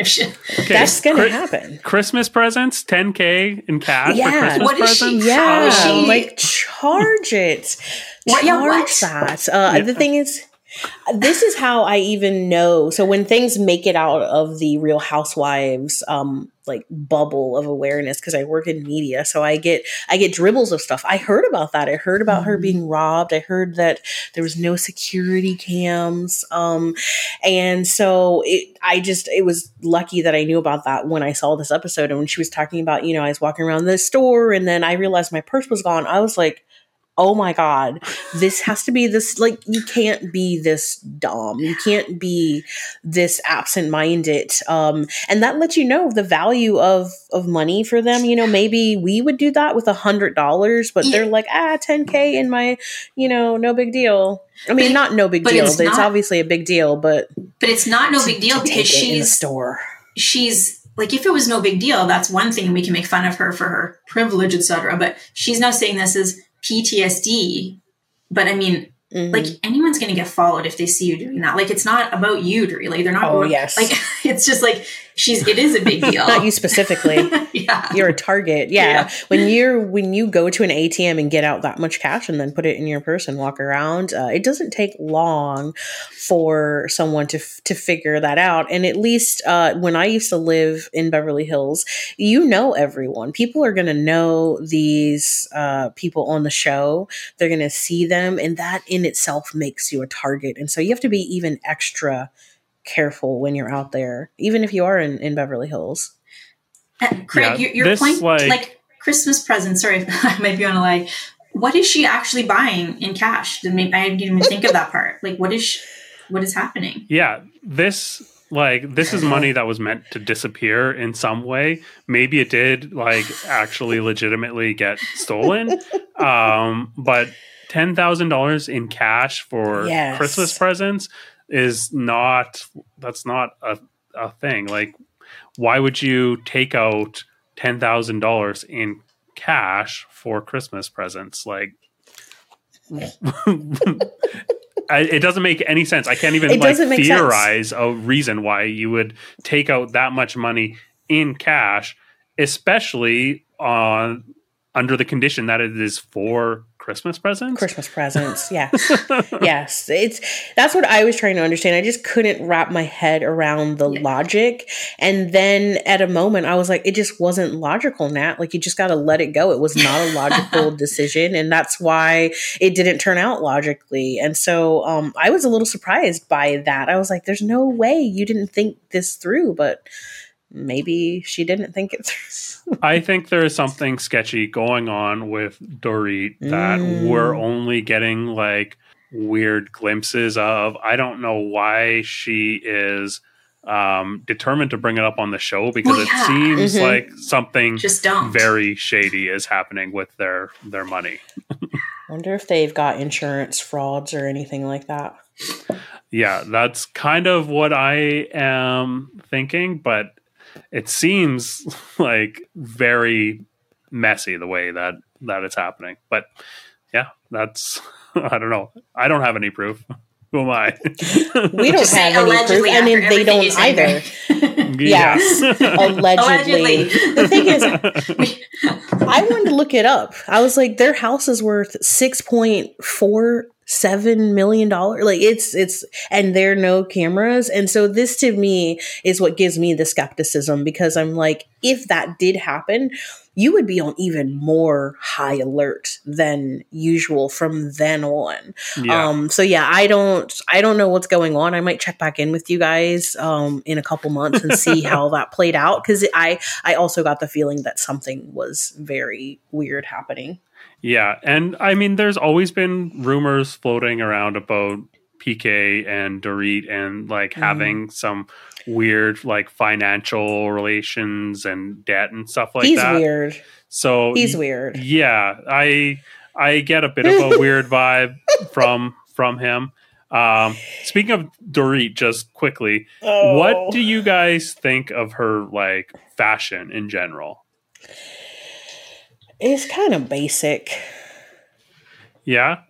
Okay. That's gonna happen. Christmas presents, 10k in cash yeah. for Christmas what presents. She, yeah, she, like charge it. What, charge yeah, what? that. Uh, yeah. The thing is, this is how I even know. So when things make it out of the Real Housewives um like bubble of awareness because I work in media, so I get I get dribbles of stuff. I heard about that. I heard about her mm-hmm. being robbed. I heard that there was no security cams. Um and so it I just it was lucky that I knew about that when I saw this episode and when she was talking about, you know, I was walking around the store and then I realized my purse was gone. I was like oh my god this has to be this like you can't be this dumb. You can't be this absent-minded um and that lets you know the value of of money for them. You know maybe we would do that with a hundred dollars but yeah. they're like ah 10k in my you know no big deal. I mean but not no big deal it's, it's not, obviously a big deal but but it's not no big deal because she's in store. she's like if it was no big deal that's one thing we can make fun of her for her privilege etc but she's now saying this is PTSD. But I mean, Mm-hmm. Like anyone's going to get followed if they see you doing that. Like it's not about you, really. They're not. Oh yes. Like it's just like she's. It is a big deal. not you specifically. yeah. You're a target. Yeah. yeah. When you're when you go to an ATM and get out that much cash and then put it in your purse and walk around, uh, it doesn't take long for someone to f- to figure that out. And at least uh, when I used to live in Beverly Hills, you know everyone. People are going to know these uh, people on the show. They're going to see them, and that in itself makes you a target. And so you have to be even extra careful when you're out there, even if you are in, in Beverly Hills. Uh, Craig, yeah, your, your point, like, like, Christmas presents. Sorry, I might be on a lie. What is she actually buying in cash? I didn't even think of that part. Like, what is she, what is happening? Yeah, this like this is money that was meant to disappear in some way. Maybe it did like actually legitimately get stolen. Um, but ten thousand dollars in cash for yes. Christmas presents is not that's not a, a thing. Like, why would you take out ten thousand dollars in cash for Christmas presents? Like, it doesn't make any sense. I can't even like theorize sense. a reason why you would take out that much money in cash, especially on under the condition that it is for Christmas presents? Christmas presents, yes. yes. It's that's what I was trying to understand. I just couldn't wrap my head around the logic. And then at a moment I was like, it just wasn't logical, Nat. Like you just gotta let it go. It was not a logical decision. And that's why it didn't turn out logically. And so um, I was a little surprised by that. I was like, there's no way you didn't think this through, but maybe she didn't think it through. I think there is something sketchy going on with Dorit that mm. we're only getting like weird glimpses of. I don't know why she is um, determined to bring it up on the show because Well, yeah. it seems Mhm. like something Just don't. very shady is happening with their their money. Wonder if they've got insurance frauds or anything like that. Yeah, that's kind of what I am thinking, but it seems like very messy the way that that it's happening. But yeah, that's I don't know. I don't have any proof. Who am I? We don't Just have any proof, I mean, they don't either. Yeah. Yes, allegedly. The thing is, I wanted to look it up. I was like, their house is worth six point four seven million dollars. Like it's it's and there are no cameras. And so this to me is what gives me the skepticism because I'm like, if that did happen, you would be on even more high alert than usual from then on. yeah. Um, so yeah, I don't, I don't know what's going on. I might check back in with you guys um, in a couple months and see how that played out because I, I also got the feeling that something was very weird happening. Yeah, and I mean, there's always been rumors floating around about PK and Dorit and like Mhm. having some weird like financial relations and debt and stuff like He's that. He's weird. So He's weird. Yeah, I I get a bit of a weird vibe from from him. Um, speaking of Dorit, just quickly, Oh. what do you guys think of her like fashion in general? It's kind of basic. Yeah,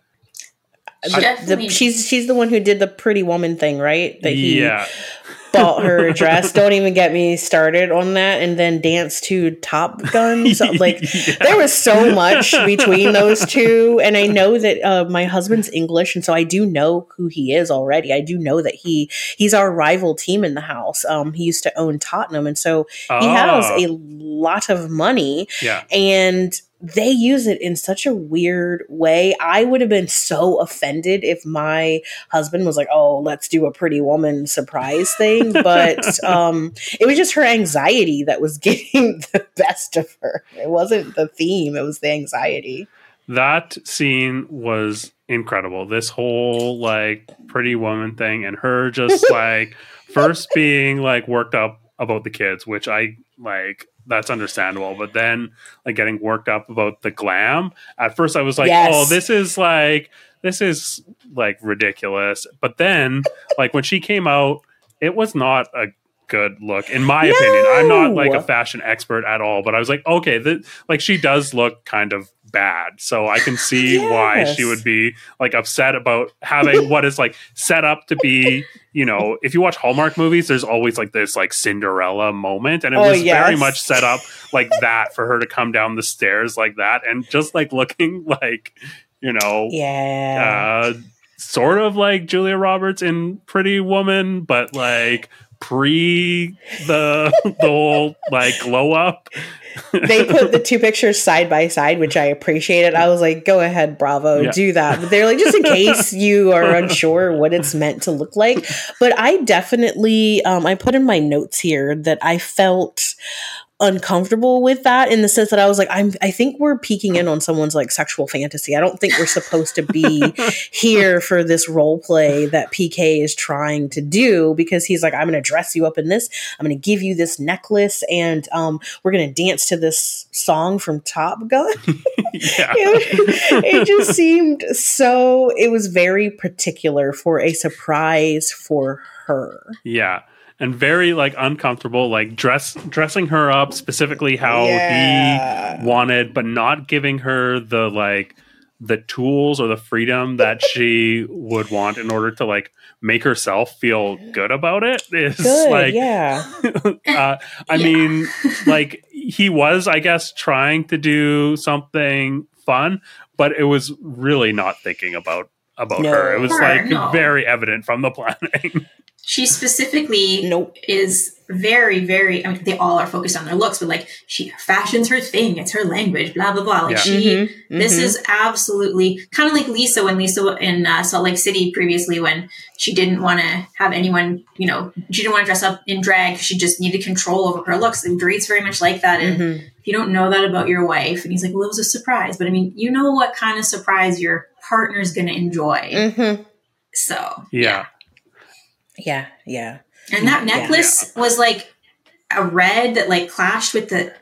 The- the- she's she's the one who did the pretty woman thing, right? That he yeah, bought her dress. Don't even get me started on that. And then dance to Top Gun. So, like Yeah. there was so much between those two and i know that uh, my husband's english and so i do know who he is already i do know that he he's our rival team in the house um he used to own tottenham and so he has Oh, a lot of money yeah. and they use it in such a weird way. I would have been so offended if my husband was like, "Oh, let's do a pretty woman surprise thing," but um it was just her anxiety that was getting the best of her. It wasn't the theme, it was the anxiety. That scene was incredible. This whole like pretty woman thing and her just like first being like worked up about the kids, which I like that's understandable, but then like getting worked up about the glam. At first I was like, oh, Yes. "Oh, this is like this is like ridiculous." But then like when she came out, it was not a good look in my opinion. I'm not like a fashion expert at all, but I was like, "Okay, th- like she does look kind of bad. So I can see why she would be like upset about having what is like set up to be, you know, if you watch Hallmark movies, there's always like this like Cinderella moment. And it Oh, was very much set up like that for her to come down the stairs like that and just like looking like, you know, Yeah. uh sort of like Julia Roberts in Pretty Woman, but like pre the the whole like glow up. they put the two pictures side by side, which I appreciated. I was like, go ahead, bravo, Yeah. do that. But they're like, just in case you are unsure what it's meant to look like. But I definitely, um, I put in my notes here that I felt uncomfortable with that in the sense that I was like, I'm, I think we're peeking in on someone's like sexual fantasy. I don't think we're supposed to be here for this role play that PK is trying to do because he's like, I'm going to dress you up in this. I'm going to give you this necklace and um, we're going to dance to this song from Top Gun. yeah. it, it just seemed so, it was very particular for a surprise for her. Yeah. And very like uncomfortable, like dress dressing her up specifically how Yeah. he wanted, but not giving her the like the tools or the freedom that she would want in order to like make herself feel good about it. Is Good, like yeah. uh, I Yeah. mean, like he was, I guess, trying to do something fun, but it was really not thinking about about No. her. It was like no. very evident from the planning. She specifically Nope. is very, very. I mean, they all are focused on their looks, but like she fashions her thing. It's her language. Blah blah blah. Like Yeah. she. Mhm, This mhm. is absolutely kind of like Lisa when Lisa in uh, Salt Lake City previously when she didn't want to have anyone, you know, she didn't want to dress up in drag. She just needed control over her looks. And Dorit's very much like that. And Mhm. if you don't know that about your wife, and he's like, well, it was a surprise. But I mean, you know what kind of surprise your partner's going to enjoy. Mm-hmm. So Yeah. Yeah, yeah. Yeah. And that necklace was like a red that like clashed with the.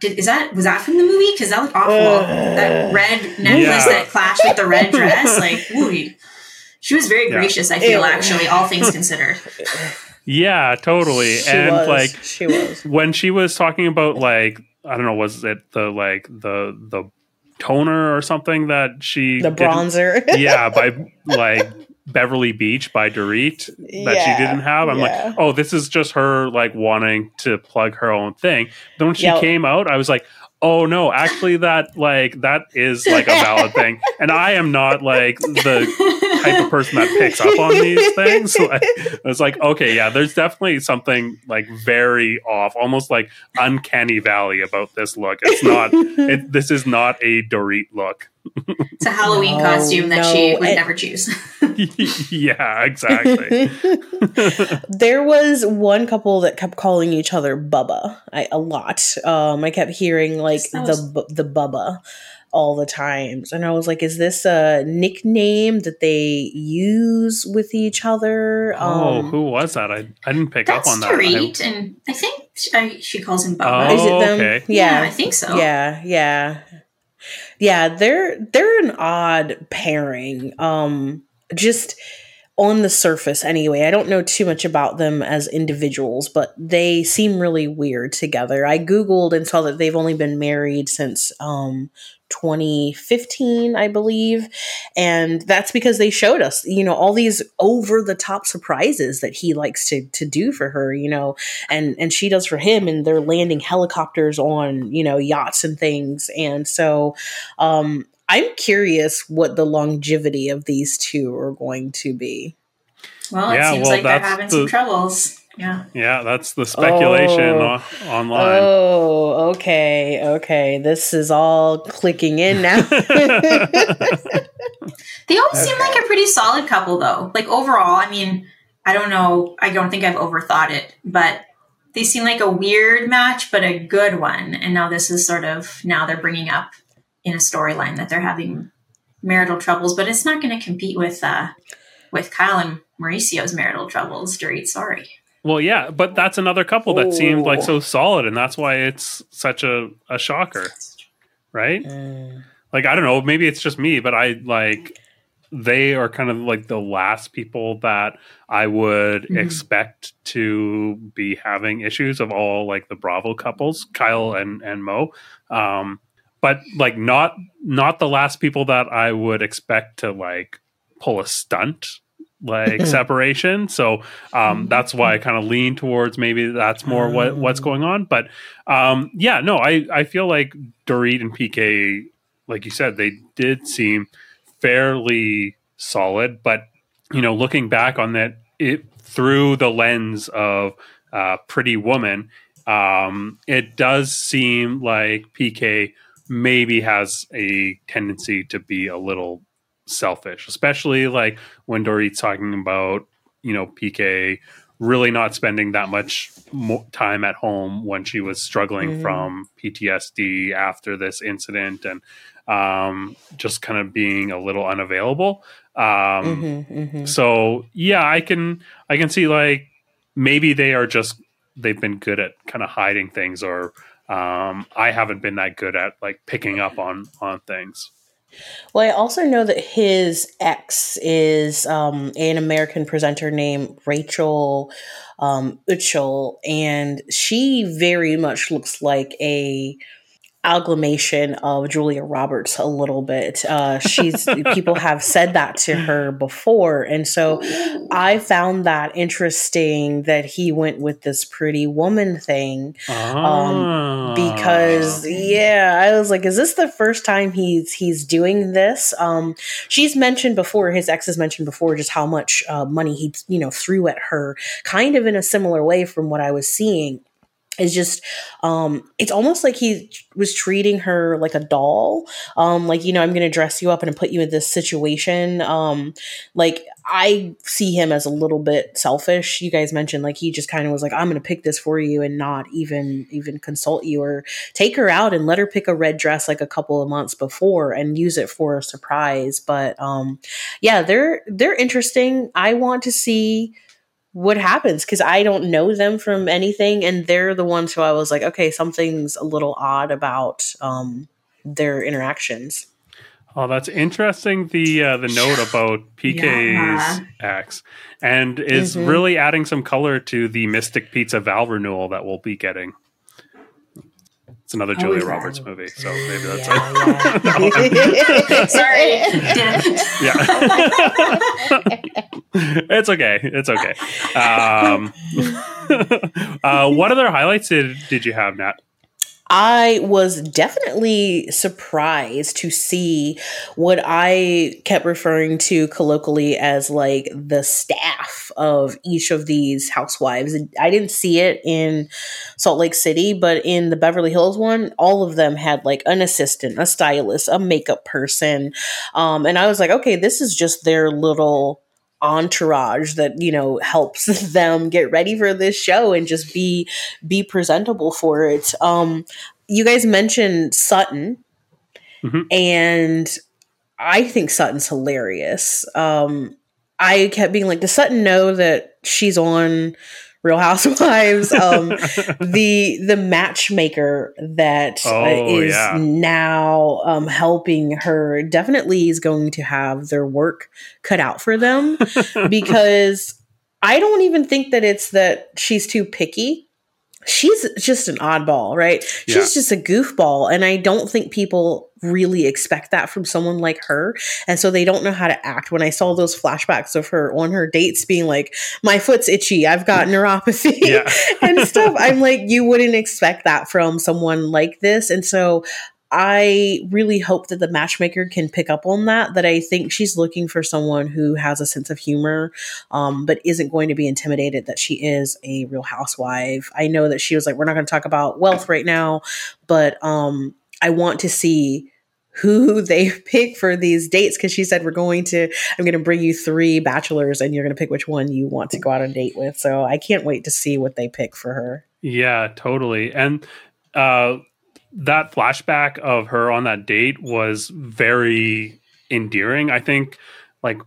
Did, is that was that from the movie? Because that looked awful. Uh, that red necklace Yeah. that clashed with the red dress, like ooh, she was very Yeah. gracious. I feel Ew. actually, all things considered. Yeah, totally. She and was. like she was. when she was talking about like I don't know, was it the like the the toner or something that she The bronzer. yeah, by like Beverly Beach by Dorit that Yeah, she didn't have. I'm yeah. like, oh, this is just her like wanting to plug her own thing. Then when she Yeah. came out, I was like, oh no, actually that like that is like a valid thing. And I am not like the type of person that picks up on these things. Like, it's like, okay, yeah, there's definitely something like very off, almost like uncanny valley about this look. It's not. It, this is not a Dorit look. It's a Halloween No, costume that she would and- never choose. yeah, exactly. there was one couple that kept calling each other Bubba I, a lot. Um, I kept hearing like the was- bu- the Bubba all the times, and I was like, "Is this a nickname that they use with each other?" oh, Um, who was that? I, I didn't pick That's up on that. I- Dorit, and I think she, she calls him Bubba. Oh, is it them? okay. yeah, I think so. yeah, yeah, yeah. They're they're an odd pairing. Um, just on the surface anyway. I don't know too much about them as individuals, but they seem really weird together. I googled and saw that they've only been married since um 2015, I believe. And that's because they showed us, you know, all these over the top surprises that he likes to to do for her, you know, and and she does for him and they're landing helicopters on, you know, yachts and things. And so um I'm curious what the longevity of these two are going to be. Well, it Yeah, seems well, like they're having the- some troubles. Yeah. Yeah, that's the speculation Oh. o- online. Oh, okay, okay. This is all clicking in now. They all seem like a pretty solid couple, though. Like overall, I mean, I don't know. I don't think I've overthought it, but they seem like a weird match, but a good one. And now this is sort of now they're bringing up in a storyline that they're having marital troubles, but it's not going to compete with uh, with Kyle and Mauricio's marital troubles. Dorit, sorry. Well, yeah, but that's another couple that seemed like Oh. so solid, and that's why it's such a, a shocker, right? Mm. Like, I don't know, maybe it's just me, but I like they are kind of like the last people that I would Mhm. expect to be having issues of all like the Bravo couples, Kyle and and Mo. Um, but like not not the last people that I would expect to like pull a stunt like separation. So um, that's why I kind of lean towards maybe that's more what what's going on. But um, yeah, no, I I feel like Dorit and PK, like you said, they did seem fairly solid. But you know, looking back on that, it through the lens of uh, Pretty Woman, um, it does seem like PK maybe has a tendency to be a little selfish, especially like when Dorit's talking about, you know, PK really not spending that much time at home when she was struggling Mhm. from PTSD after this incident and um, just kind of being a little unavailable. Um, Mhm, mhm. so yeah, I can I can see like maybe they are just they've been good at kind of hiding things or um, I haven't been that good at like picking up on on things. Well, I also know that his ex is um, an American presenter named Rachel um, Uchel, and she very much looks like a amalgamation of Julia Roberts a little bit. Uh, she's people have said that to her before, and so I found that interesting that he went with this pretty woman thing Ah. because yeah i was like is this the first time he's he's doing this um she's mentioned before his ex has mentioned before just how much uh, money he you know threw at her kind of in a similar way from what i was seeing is just um it's almost like he was treating her like a doll. Um like you know i'm gonna dress you up and put you in this situation. Um like i see him as a little bit selfish. You guys mentioned like he just kind of was like i'm gonna pick this for you and not even even consult you or take her out and let her pick a red dress like a couple of months before and use it for a surprise. But um yeah they're they're interesting. I want to see what happens because I don't know them from anything, and they're the ones who I was like, okay, something's a little odd about um, their interactions. Oh, that's interesting. The uh, the note about PK's yeah. ex, and is mm-hmm. really adding some color to the Mystic Pizza Val renewal that we'll be getting. It's another Julia oh, Roberts movie, so maybe that's yeah, yeah. sorry. yeah, it's okay. It's okay. Um, uh, what other highlights did did you have, Nat? I was definitely surprised to see what I kept referring to colloquially as like the staff of each of these housewives. I didn't see it in Salt Lake City, but in the Beverly Hills one, all of them had like an assistant, a stylist, a makeup person. Um, and I was like, okay, this is just their little entourage that you know helps them get ready for this show and just be be presentable for it. Um you guys mentioned sutton. Mm-hmm. and i think sutton's hilarious. Um i kept being like does sutton know that she's on Real Housewives. Um, the the matchmaker that uh, oh, is yeah. now um, helping her definitely is going to have their work cut out for them because I don't even think that it's that she's too picky she's just an oddball, right? Yeah. She's just a goofball. And I don't think people really expect that from someone like her. And so they don't know how to act. When I saw those flashbacks of her on her dates being like, my foot's itchy, I've got neuropathy and stuff, I'm like, you wouldn't expect that from someone like this. And so I really hope that the matchmaker can pick up on that. That I think she's looking for someone who has a sense of humor, um, but isn't going to be intimidated that she is a real housewife. I know that she was like, we're not going to talk about wealth right now, but um, I want to see who they pick for these dates because she said we're going to i'm going to bring you three bachelors and you're going to pick which one you want to go out on a date with so i can't wait to see what they pick for her yeah totally and uh that flashback of her on that date was very endearing. I think like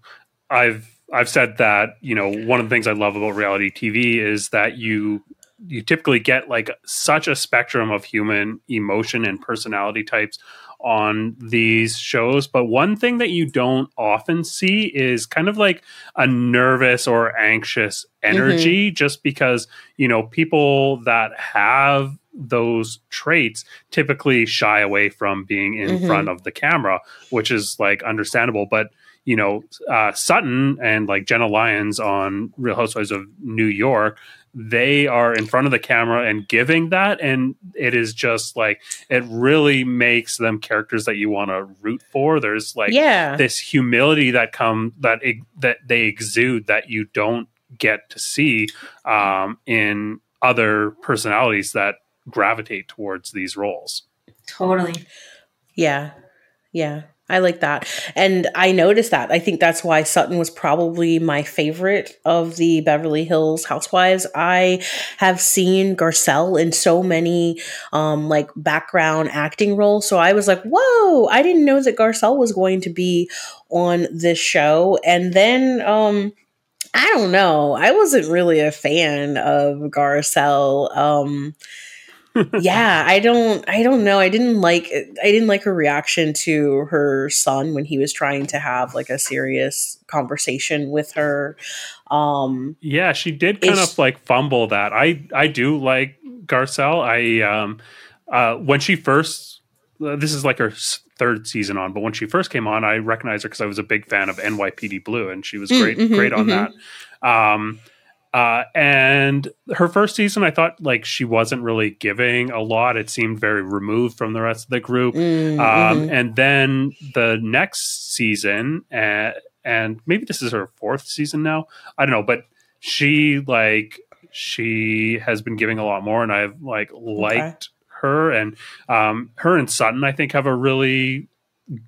I've I've said that, you know, one of the things I love about reality TV is that you you typically get like such a spectrum of human emotion and personality types on these shows. But one thing that you don't often see is kind of like a nervous or anxious energy, mm-hmm. just because, you know, people that have those traits typically shy away from being in mm-hmm. front of the camera, which is like understandable. But you know, uh, Sutton and like Jenna Lyons on Real Housewives of New York, they are in front of the camera and giving that, and it is just like it really makes them characters that you want to root for. There's like yeah. this humility that come that that they exude that you don't get to see um, in other personalities that gravitate towards these roles. Totally. Yeah. Yeah. I like that. And I noticed that. I think that's why Sutton was probably my favorite of the Beverly Hills housewives. I have seen Garcelle in so many um like background acting roles. So I was like, whoa, I didn't know that Garcelle was going to be on this show. And then um I don't know. I wasn't really a fan of Garcelle. Um yeah, I don't I don't know. I didn't like I didn't like her reaction to her son when he was trying to have like a serious conversation with her. Um Yeah, she did kind of like fumble that. I I do like Garcelle. I um uh when she first uh, this is like her third season on, but when she first came on, I recognized her because I was a big fan of NYPD Blue, and she was mm, great, mm-hmm, great on mm-hmm. that. Um, uh, and her first season, I thought like she wasn't really giving a lot. It seemed very removed from the rest of the group. Mm, um, mm-hmm. And then the next season, uh, and maybe this is her fourth season now. I don't know, but she like she has been giving a lot more, and I've like liked okay. her and um, her and Sutton. I think have a really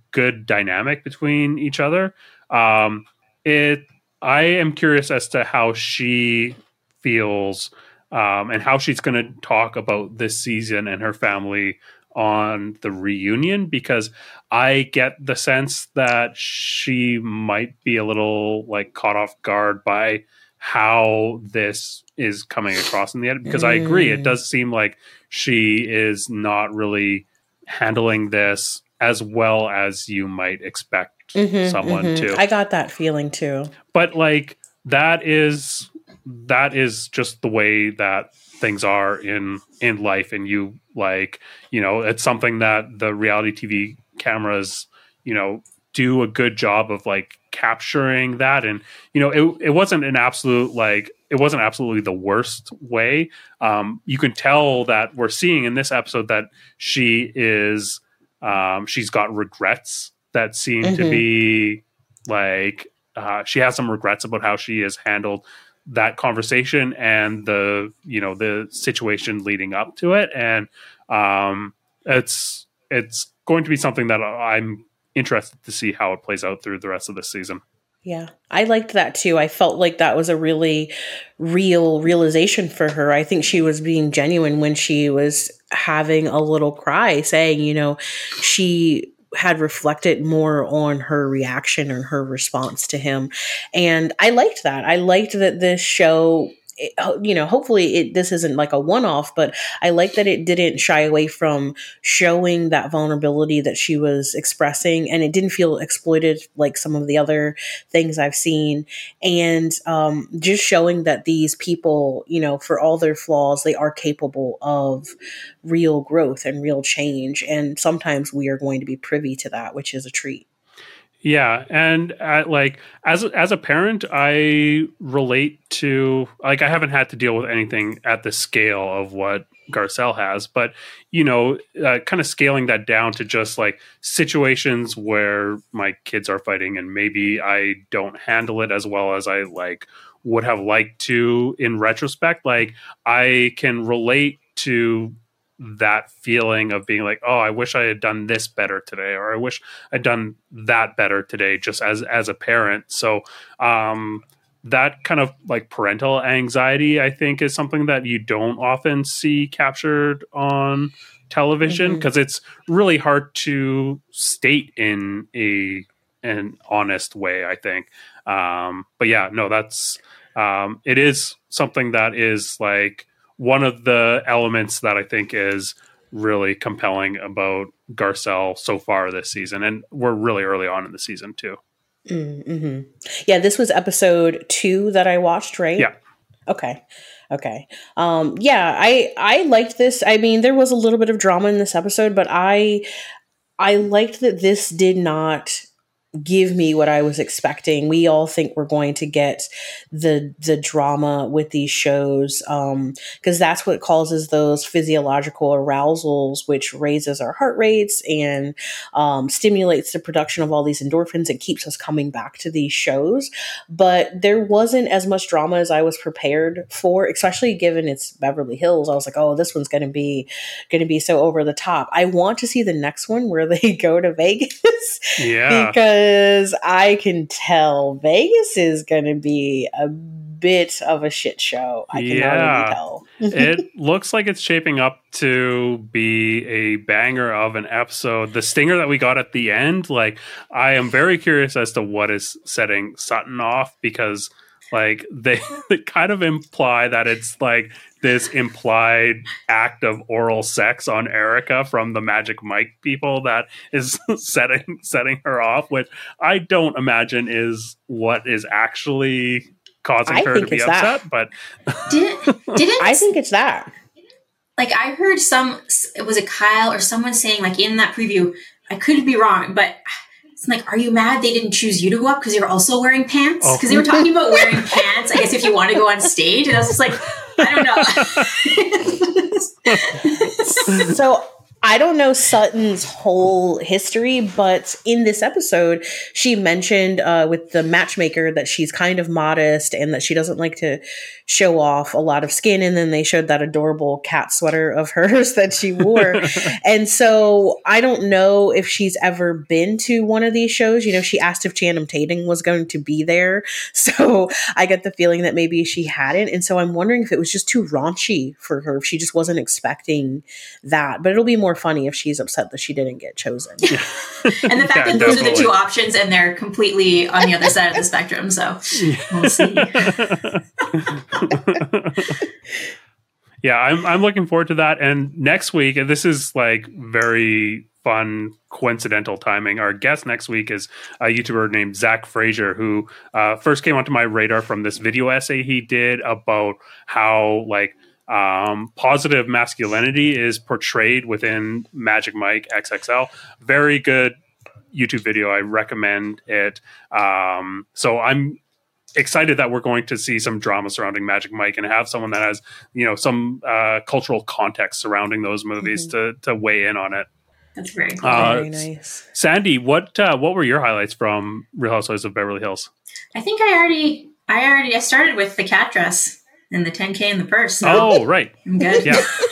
good dynamic between each other. Um, it. I am curious as to how she feels um, and how she's going to talk about this season and her family on the reunion because I get the sense that she might be a little like caught off guard by how this is coming across in the edit because. I agree it mm. does seem like she is not really handling this as well as you might expect mm-hmm, someone mm-hmm. to. I got that feeling too. But like that is that is just the way that things are in in life and you like you know it's something that the reality tv cameras you know do a good job of like capturing that and you know it, it wasn't an absolute like it wasn't absolutely the worst way um you can tell that we're seeing in this episode that she is um she's got regrets that seem mm-hmm. to be like uh she has some regrets about how she has handled that conversation and the you know the situation leading up to it. And um it's it's going to be something that i'm interested to see how it plays out through the rest of the season. Yeah. I liked that too. I felt like that was a really real realization for her. I think she was being genuine when she was having a little cry saying you know she had reflected more on her reaction and her response to him. And I liked that. I liked that this show you know, hopefully it this isn't like a one off, but I like that it didn't shy away from showing that vulnerability that she was expressing, and it didn't feel exploited like some of the other things I've seen, and um, just showing that these people, you know, for all their flaws, they are capable of real growth and real change, and sometimes we are going to be privy to that, which is a treat. Yeah, and uh, like as as a parent, I relate to like I haven't had to deal with anything at the scale of what Garcelle has, but you know, uh, kind of scaling that down to just like situations where my kids are fighting, and maybe I don't handle it as well as I like would have liked to in retrospect. Like I can relate to that feeling of being like, oh, I wish I had done this better today, or I wish I'd done that better today, just as as a parent. So um, that kind of like parental anxiety, I think, is something that you don't often see captured on television because mm-hmm. it's really hard to state in a an honest way. I think, um, but yeah, no, that's um, it is something that is like one of the elements that I think is really compelling about Garcelle so far this season, and we're really early on in the season too. Mm-hmm. Yeah, this was episode two that I watched, right? Yeah. Okay. Okay. Um, yeah, I I liked this. I mean, there was a little bit of drama in this episode, but I I liked that this did not give me what I was expecting. We all think we're going to get the the drama with these shows um because that's what causes those physiological arousals which raises our heart rates and um, stimulates the production of all these endorphins and keeps us coming back to these shows. But there wasn't as much drama as I was prepared for, especially given it's Beverly Hills. I was like, "Oh, this one's going to be going to be so over the top." I want to see the next one where they go to Vegas. Yeah. because because I can tell Vegas is going to be a bit of a shit show. I can yeah. already tell. it looks like it's shaping up to be a banger of an episode. The stinger that we got at the end, like, I am very curious as to what is setting Sutton off because like they, they kind of imply that it's like this implied act of oral sex on Erika from the Magic Mike people that is setting setting her off, which I don't imagine is what is actually causing I her to be upset. That. But didn't didn't I think it's that? Like I heard some, it was a Kyle or someone saying like in that preview. I could be wrong, but it's like, are you mad they didn't choose you to go up because you're also wearing pants? Because oh. they were talking about wearing pants. I guess if you want to go on stage, and I was just like, I don't know. so I don't know Sutton's whole history, but in this episode, she mentioned uh, with the matchmaker that she's kind of modest and that she doesn't like to show off a lot of skin. And then they showed that adorable cat sweater of hers that she wore. and so I don't know if she's ever been to one of these shows. You know, she asked if Channing Tatum was going to be there. So I get the feeling that maybe she hadn't. And so I'm wondering if it was just too raunchy for her, if she just wasn't expecting that. But it'll be more more funny if she's upset that she didn't get chosen. and the fact yeah, that those definitely. are the two options and they're completely on the other side of the spectrum. So we'll see. yeah, I'm I'm looking forward to that. And next week, and this is like very fun coincidental timing. Our guest next week is a YouTuber named Zach Frazier, who uh, first came onto my radar from this video essay he did about how like um, positive masculinity is portrayed within Magic Mike XXL. Very good YouTube video. I recommend it. Um, so I'm excited that we're going to see some drama surrounding Magic Mike and have someone that has you know some uh, cultural context surrounding those movies mm-hmm. to to weigh in on it. That's very cool. Uh, very nice. Sandy, what uh, what were your highlights from Real Housewives of Beverly Hills? I think I already I already I started with the cat dress and the 10K in the purse. So oh, right. I'm good. Yeah.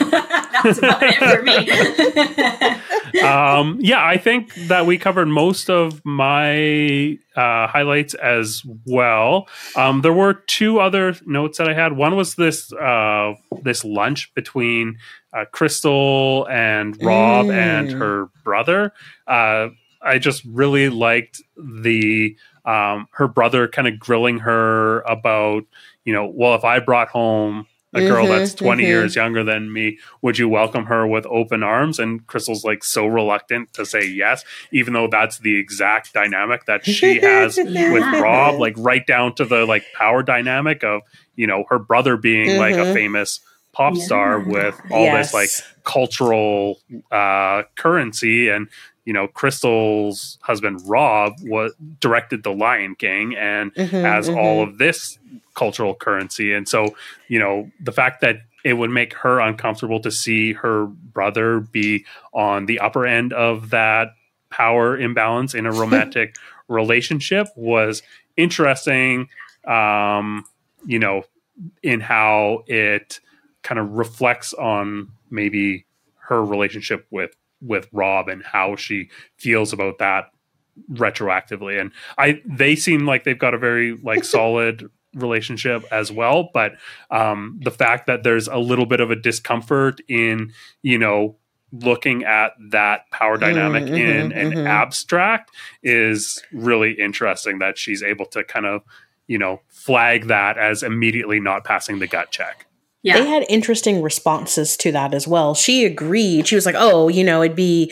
That's about it for me. um, yeah, I think that we covered most of my uh, highlights as well. Um, there were two other notes that I had. One was this uh, this lunch between uh, Crystal and Rob mm. and her brother. Uh, I just really liked the um, her brother kind of grilling her about you know, well, if I brought home a girl mm-hmm, that's 20 mm-hmm. years younger than me, would you welcome her with open arms? And Crystal's like so reluctant to say yes, even though that's the exact dynamic that she has yeah. with Rob, like right down to the like power dynamic of, you know, her brother being mm-hmm. like a mm-hmm. famous pop yeah. star with all yes. this like cultural uh currency and you know, Crystal's husband Rob was directed The Lion King and mm-hmm, has mm-hmm. all of this cultural currency. And so, you know, the fact that it would make her uncomfortable to see her brother be on the upper end of that power imbalance in a romantic relationship was interesting. Um, you know, in how it kind of reflects on maybe her relationship with with Rob and how she feels about that retroactively. And I they seem like they've got a very like solid relationship as well. But um, the fact that there's a little bit of a discomfort in, you know, looking at that power mm, dynamic mm-hmm, in an mm-hmm. abstract is really interesting that she's able to kind of, you know, flag that as immediately not passing the gut check. Yeah. They had interesting responses to that as well. She agreed. She was like, "Oh, you know, it'd be."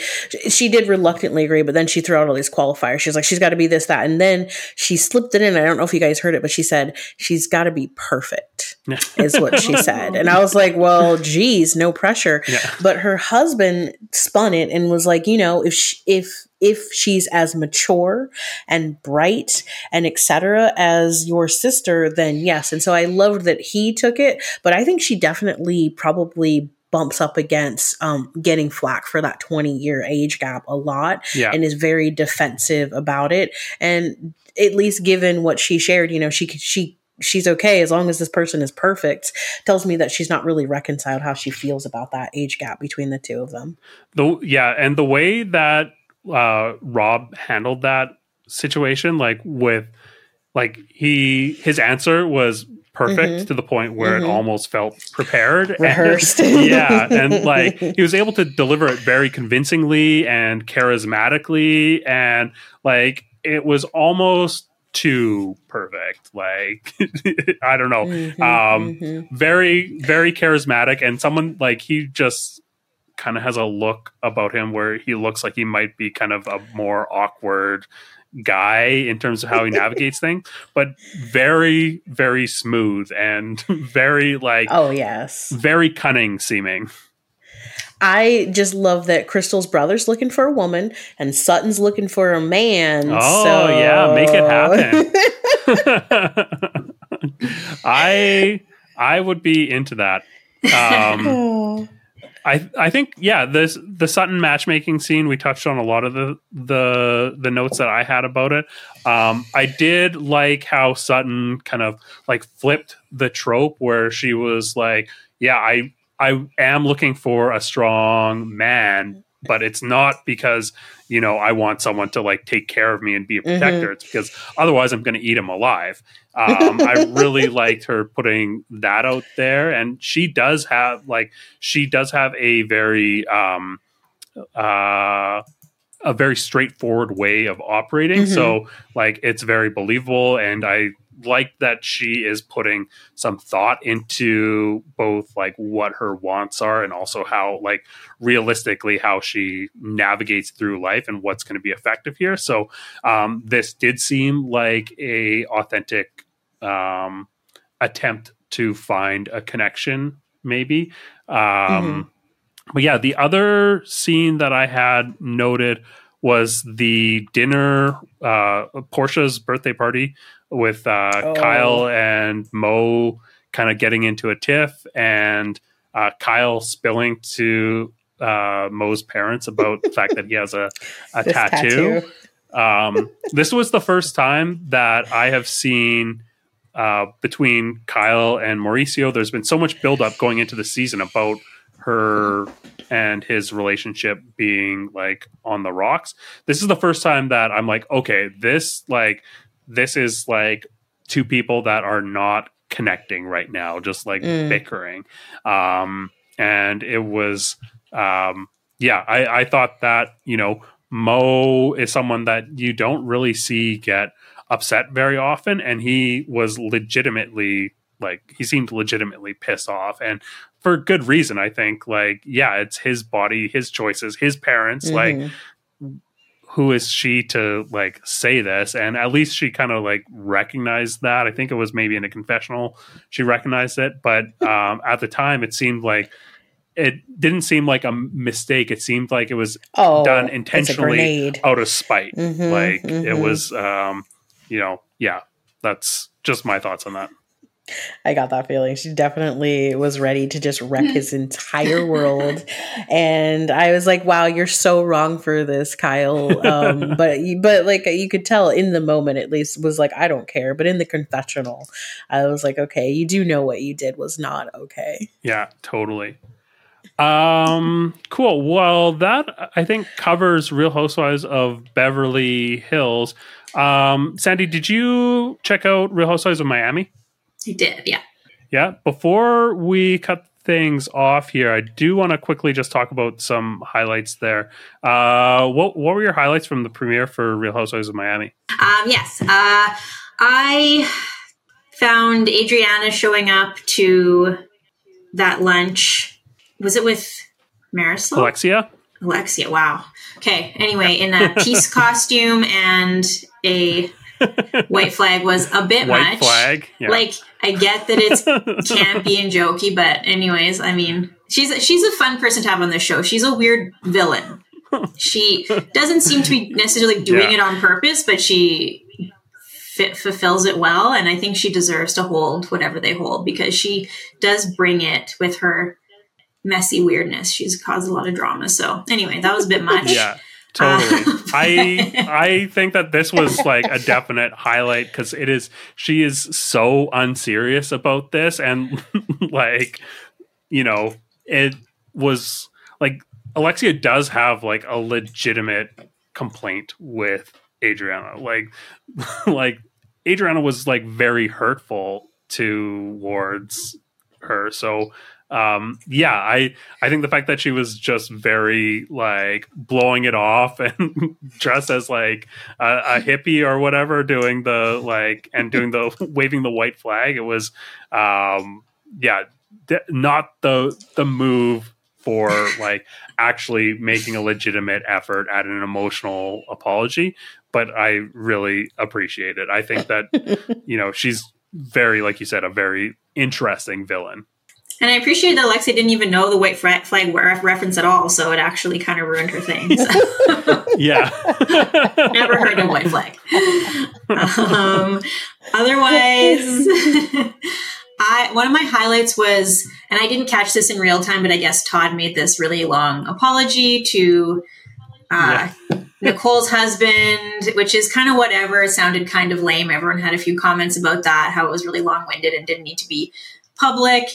She did reluctantly agree, but then she threw out all these qualifiers. She was like, "She's got to be this, that," and then she slipped it in. I don't know if you guys heard it, but she said she's got to be perfect. is what she said, and I was like, "Well, geez, no pressure." Yeah. But her husband spun it and was like, "You know, if she, if if she's as mature and bright and etc as your sister then yes. And so i loved that he took it but i think she definitely probably bumps up against um, getting flack for that 20 year age gap a lot yeah. and is very defensive about it. And at least given what she shared you know she she she's okay as long as this person is perfect tells me that she's not really reconciled how she feels about that age gap between the two of them. The yeah and the way that uh, Rob handled that situation, like with like he his answer was perfect mm-hmm. to the point where mm-hmm. it almost felt prepared rehearsed and, yeah and like he was able to deliver it very convincingly and charismatically and like it was almost too perfect like i don't know mm-hmm, um mm-hmm. very very charismatic and someone like he just kind of has a look about him where he looks like he might be kind of a more awkward guy in terms of how he navigates things, but very, very smooth and very like oh yes, very cunning seeming. I just love that Crystal's brother's looking for a woman and Sutton's looking for a man. Oh so. yeah, make it happen. I I would be into that. Um, I I think yeah, this the Sutton matchmaking scene we touched on a lot of the the the notes that I had about it. Um, I did like how Sutton kind of like flipped the trope where she was like, yeah, I I am looking for a strong man, but it's not because you know I want someone to like take care of me and be a protector. Mm-hmm. It's because otherwise I'm going to eat him alive. Um, I really liked her putting that out there, and she does have like she does have a very um, uh, a very straightforward way of operating. Mm-hmm. So like it's very believable, and I like that she is putting some thought into both like what her wants are and also how like realistically how she navigates through life and what's going to be effective here so um, this did seem like a authentic um, attempt to find a connection maybe um, mm-hmm. but yeah the other scene that i had noted was the dinner uh, portia's birthday party with uh, oh. Kyle and Mo kind of getting into a tiff and uh, Kyle spilling to uh, Mo's parents about the fact that he has a, a tattoo. tattoo. Um, this was the first time that I have seen uh, between Kyle and Mauricio. There's been so much buildup going into the season about her and his relationship being like on the rocks. This is the first time that I'm like, okay, this like this is like two people that are not connecting right now, just like mm. bickering. Um, and it was, um, yeah, I, I thought that, you know, Mo is someone that you don't really see get upset very often. And he was legitimately like, he seemed legitimately pissed off. And for good reason, I think. Like, yeah, it's his body, his choices, his parents. Mm-hmm. Like, who is she to like say this and at least she kind of like recognized that i think it was maybe in a confessional she recognized it but um at the time it seemed like it didn't seem like a mistake it seemed like it was oh, done intentionally out of spite mm-hmm, like mm-hmm. it was um you know yeah that's just my thoughts on that I got that feeling. She definitely was ready to just wreck his entire world. And I was like, wow, you're so wrong for this, Kyle. Um, but, but like you could tell in the moment, at least, was like, I don't care. But in the confessional, I was like, okay, you do know what you did was not okay. Yeah, totally. Um, cool. Well, that I think covers Real Housewives of Beverly Hills. Um, Sandy, did you check out Real Housewives of Miami? He did, yeah. Yeah. Before we cut things off here, I do want to quickly just talk about some highlights there. Uh, what what were your highlights from the premiere for Real Housewives of Miami? Um, yes, uh, I found Adriana showing up to that lunch. Was it with Marysol? Alexia. Alexia. Wow. Okay. Anyway, in a peace costume and a white flag was a bit white much. Flag, yeah. Like I get that it's campy and jokey, but anyways, I mean, she's a, she's a fun person to have on the show. She's a weird villain. She doesn't seem to be necessarily doing yeah. it on purpose, but she fit, fulfills it well, and I think she deserves to hold whatever they hold because she does bring it with her messy weirdness. She's caused a lot of drama. So anyway, that was a bit much. Yeah. Totally. Uh, I I think that this was like a definite highlight because it is she is so unserious about this and like you know it was like Alexia does have like a legitimate complaint with Adriana. Like like Adriana was like very hurtful towards her. So um, yeah, I I think the fact that she was just very like blowing it off and dressed as like a, a, hippie or whatever, doing the like and doing the waving the white flag, it was um, yeah, not the the move for like actually making a legitimate effort at an emotional apology but i really appreciate it. I think that you know she's very like you said a very interesting villain and I appreciate that Alexia didn't even know the white flag reference at all, so it actually kind of ruined her thing. So. yeah. Never heard of white flag. Um, otherwise, I one of my highlights was and I didn't catch this in real time, but I guess Todd made this really long apology to uh, yeah. Nicole's husband, which is kind of whatever. It sounded kind of lame. Everyone had a few comments about that, how it was really long winded and didn't need to be public.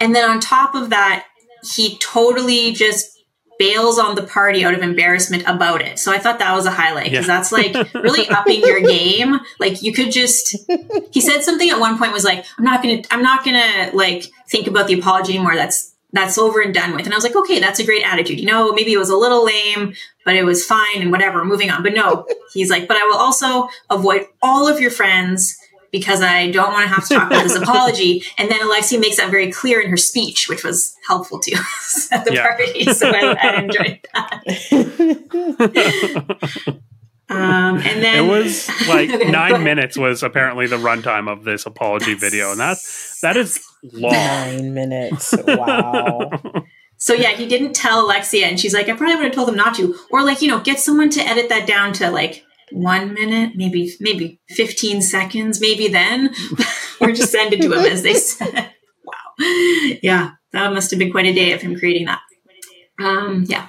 And then on top of that, he totally just bails on the party out of embarrassment about it. So I thought that was a highlight because yeah. that's like really upping your game. Like you could just he said something at one point was like, I'm not gonna I'm not gonna like think about the apology anymore. That's that's over and done with. And I was like, okay, that's a great attitude. You know, maybe it was a little lame, but it was fine and whatever, moving on. But no, he's like, but I will also avoid all of your friends because I don't want to have to talk about this apology. And then Alexia makes that very clear in her speech, which was helpful too at the yeah. party. So I, I enjoyed that. Um, and then it was like nine minutes was apparently the runtime of this apology that's, video, and that's that is long. Nine minutes. Wow. so yeah, he didn't tell Alexia, and she's like, I probably would have told him not to, or like you know, get someone to edit that down to like one minute, maybe maybe 15 seconds, maybe then. or just send it to him as they said. wow. Yeah, that must have been quite a day of him creating that. Um, yeah.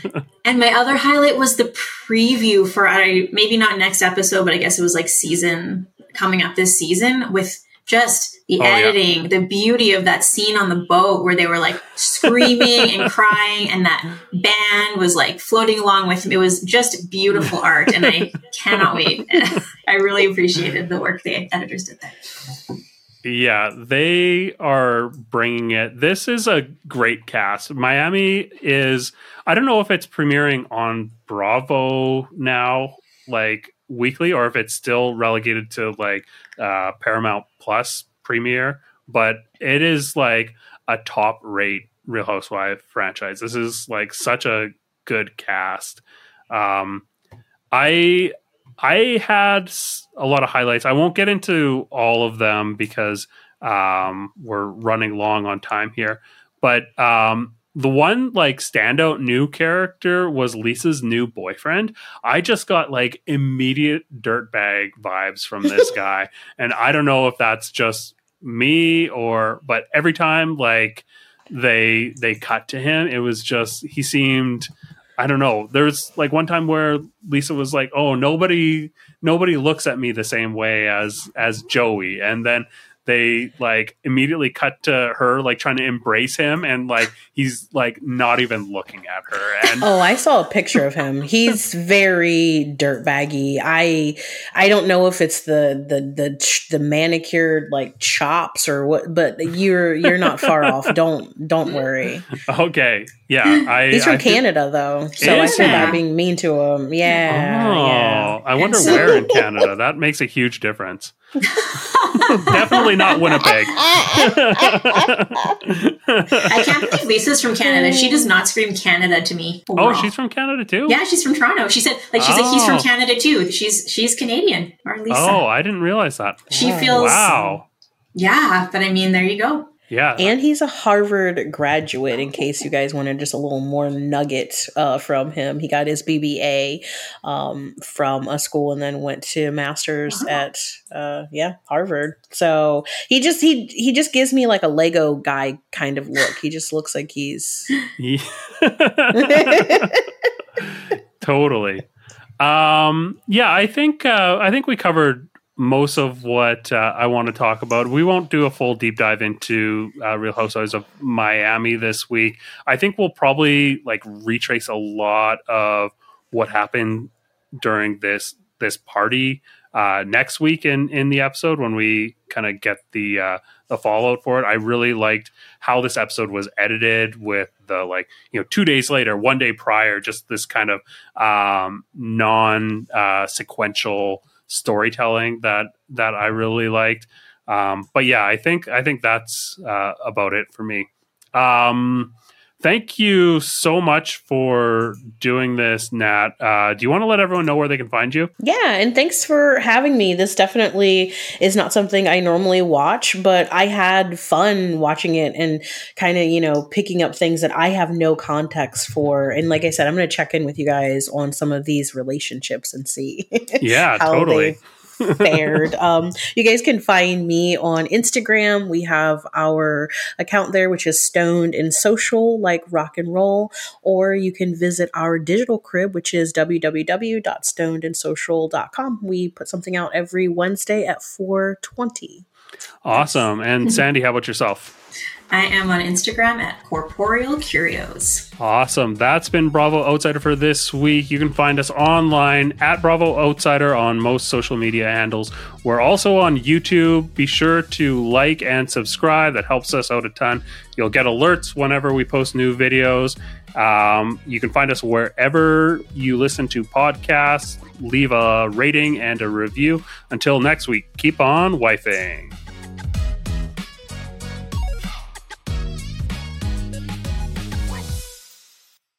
and my other highlight was the preview for I maybe not next episode, but I guess it was like season coming up this season with just the oh, editing, yeah. the beauty of that scene on the boat where they were like screaming and crying, and that band was like floating along with them. It was just beautiful art, and I cannot wait. I really appreciated the work the editors did there. Yeah, they are bringing it. This is a great cast. Miami is, I don't know if it's premiering on Bravo now, like weekly, or if it's still relegated to like uh, Paramount Plus premiere, but it is like a top rate Real Housewife franchise. This is like such a good cast. Um, I I had a lot of highlights. I won't get into all of them because um, we're running long on time here. But um, the one like standout new character was Lisa's new boyfriend. I just got like immediate dirtbag vibes from this guy, and I don't know if that's just me or, but every time like they they cut to him, it was just he seemed I don't know. There's like one time where Lisa was like, "Oh, nobody nobody looks at me the same way as as Jody." And then they like immediately cut to her like trying to embrace him and like he's like not even looking at her. And oh i saw a picture of him. He's very dirtbaggy. I i don't know if it's the the the the manicured like chops or what but you're you're not far off. Don't don't worry. Okay. Yeah I, he's from I canada did, though so i feel bad being mean to him. Yeah oh yeah. i wonder where in canada. That makes a huge difference. Definitely not Winnipeg. I can't believe Lisa's from Canada. She does not scream Canada to me. Oh, she's from Canada too. Yeah, she's from Toronto. She said, like, she's oh. like, he's from oh. Canada too. She's she's Canadian. Or Lisa. Oh, I didn't realize that. She feels. Wow. Yeah, but I mean, there you go. Yeah. And he's a Harvard graduate, in case you guys wanted just a little more nugget uh, from him. He got his BBA um, from a school and then went to master's uh-huh. at uh, yeah, Harvard. So he just he he just gives me like a Lego guy kind of look. He just looks like he's totally. Um yeah, I think uh I think we covered most of what uh, I want to talk about. We won't do a full deep dive into uh, Real Housewives of Miami this week. I think we'll probably like retrace a lot of what happened during this this party uh, next week in in the episode when we kind of get the uh, the fallout for it. I really liked how this episode was edited with the like you know two days later, one day prior, just this kind of um, non uh, sequential storytelling that that I really liked. Um, but yeah, I think I think that's uh, about it for me. Um, thank you so much for doing this, Nat. Uh, do you want to let everyone know where they can find you? Yeah, and thanks for having me. This definitely is not something I normally watch, but I had fun watching it and kind of, you know, picking up things that I have no context for. And like I said, I'm going to check in with you guys on some of these relationships and see. Yeah, totally fared. um, you guys can find me on Instagram. We have our account there, which is Stoned and Social, like rock and roll. Or you can visit our digital crib, which is www.stonedandsocial.com. We put something out every Wednesday at 420. Awesome. And Sandy, how about yourself? I am on Instagram at Corporeal Curios. Awesome. That's been Bravo Outsider for this week. You can find us online at Bravo Outsider on most social media handles. We're also on YouTube. Be sure to like and subscribe. That helps us out a ton. You'll get alerts whenever we post new videos. Um, you can find us wherever you listen to podcasts. Leave a rating and a review. Until next week, keep on wifing.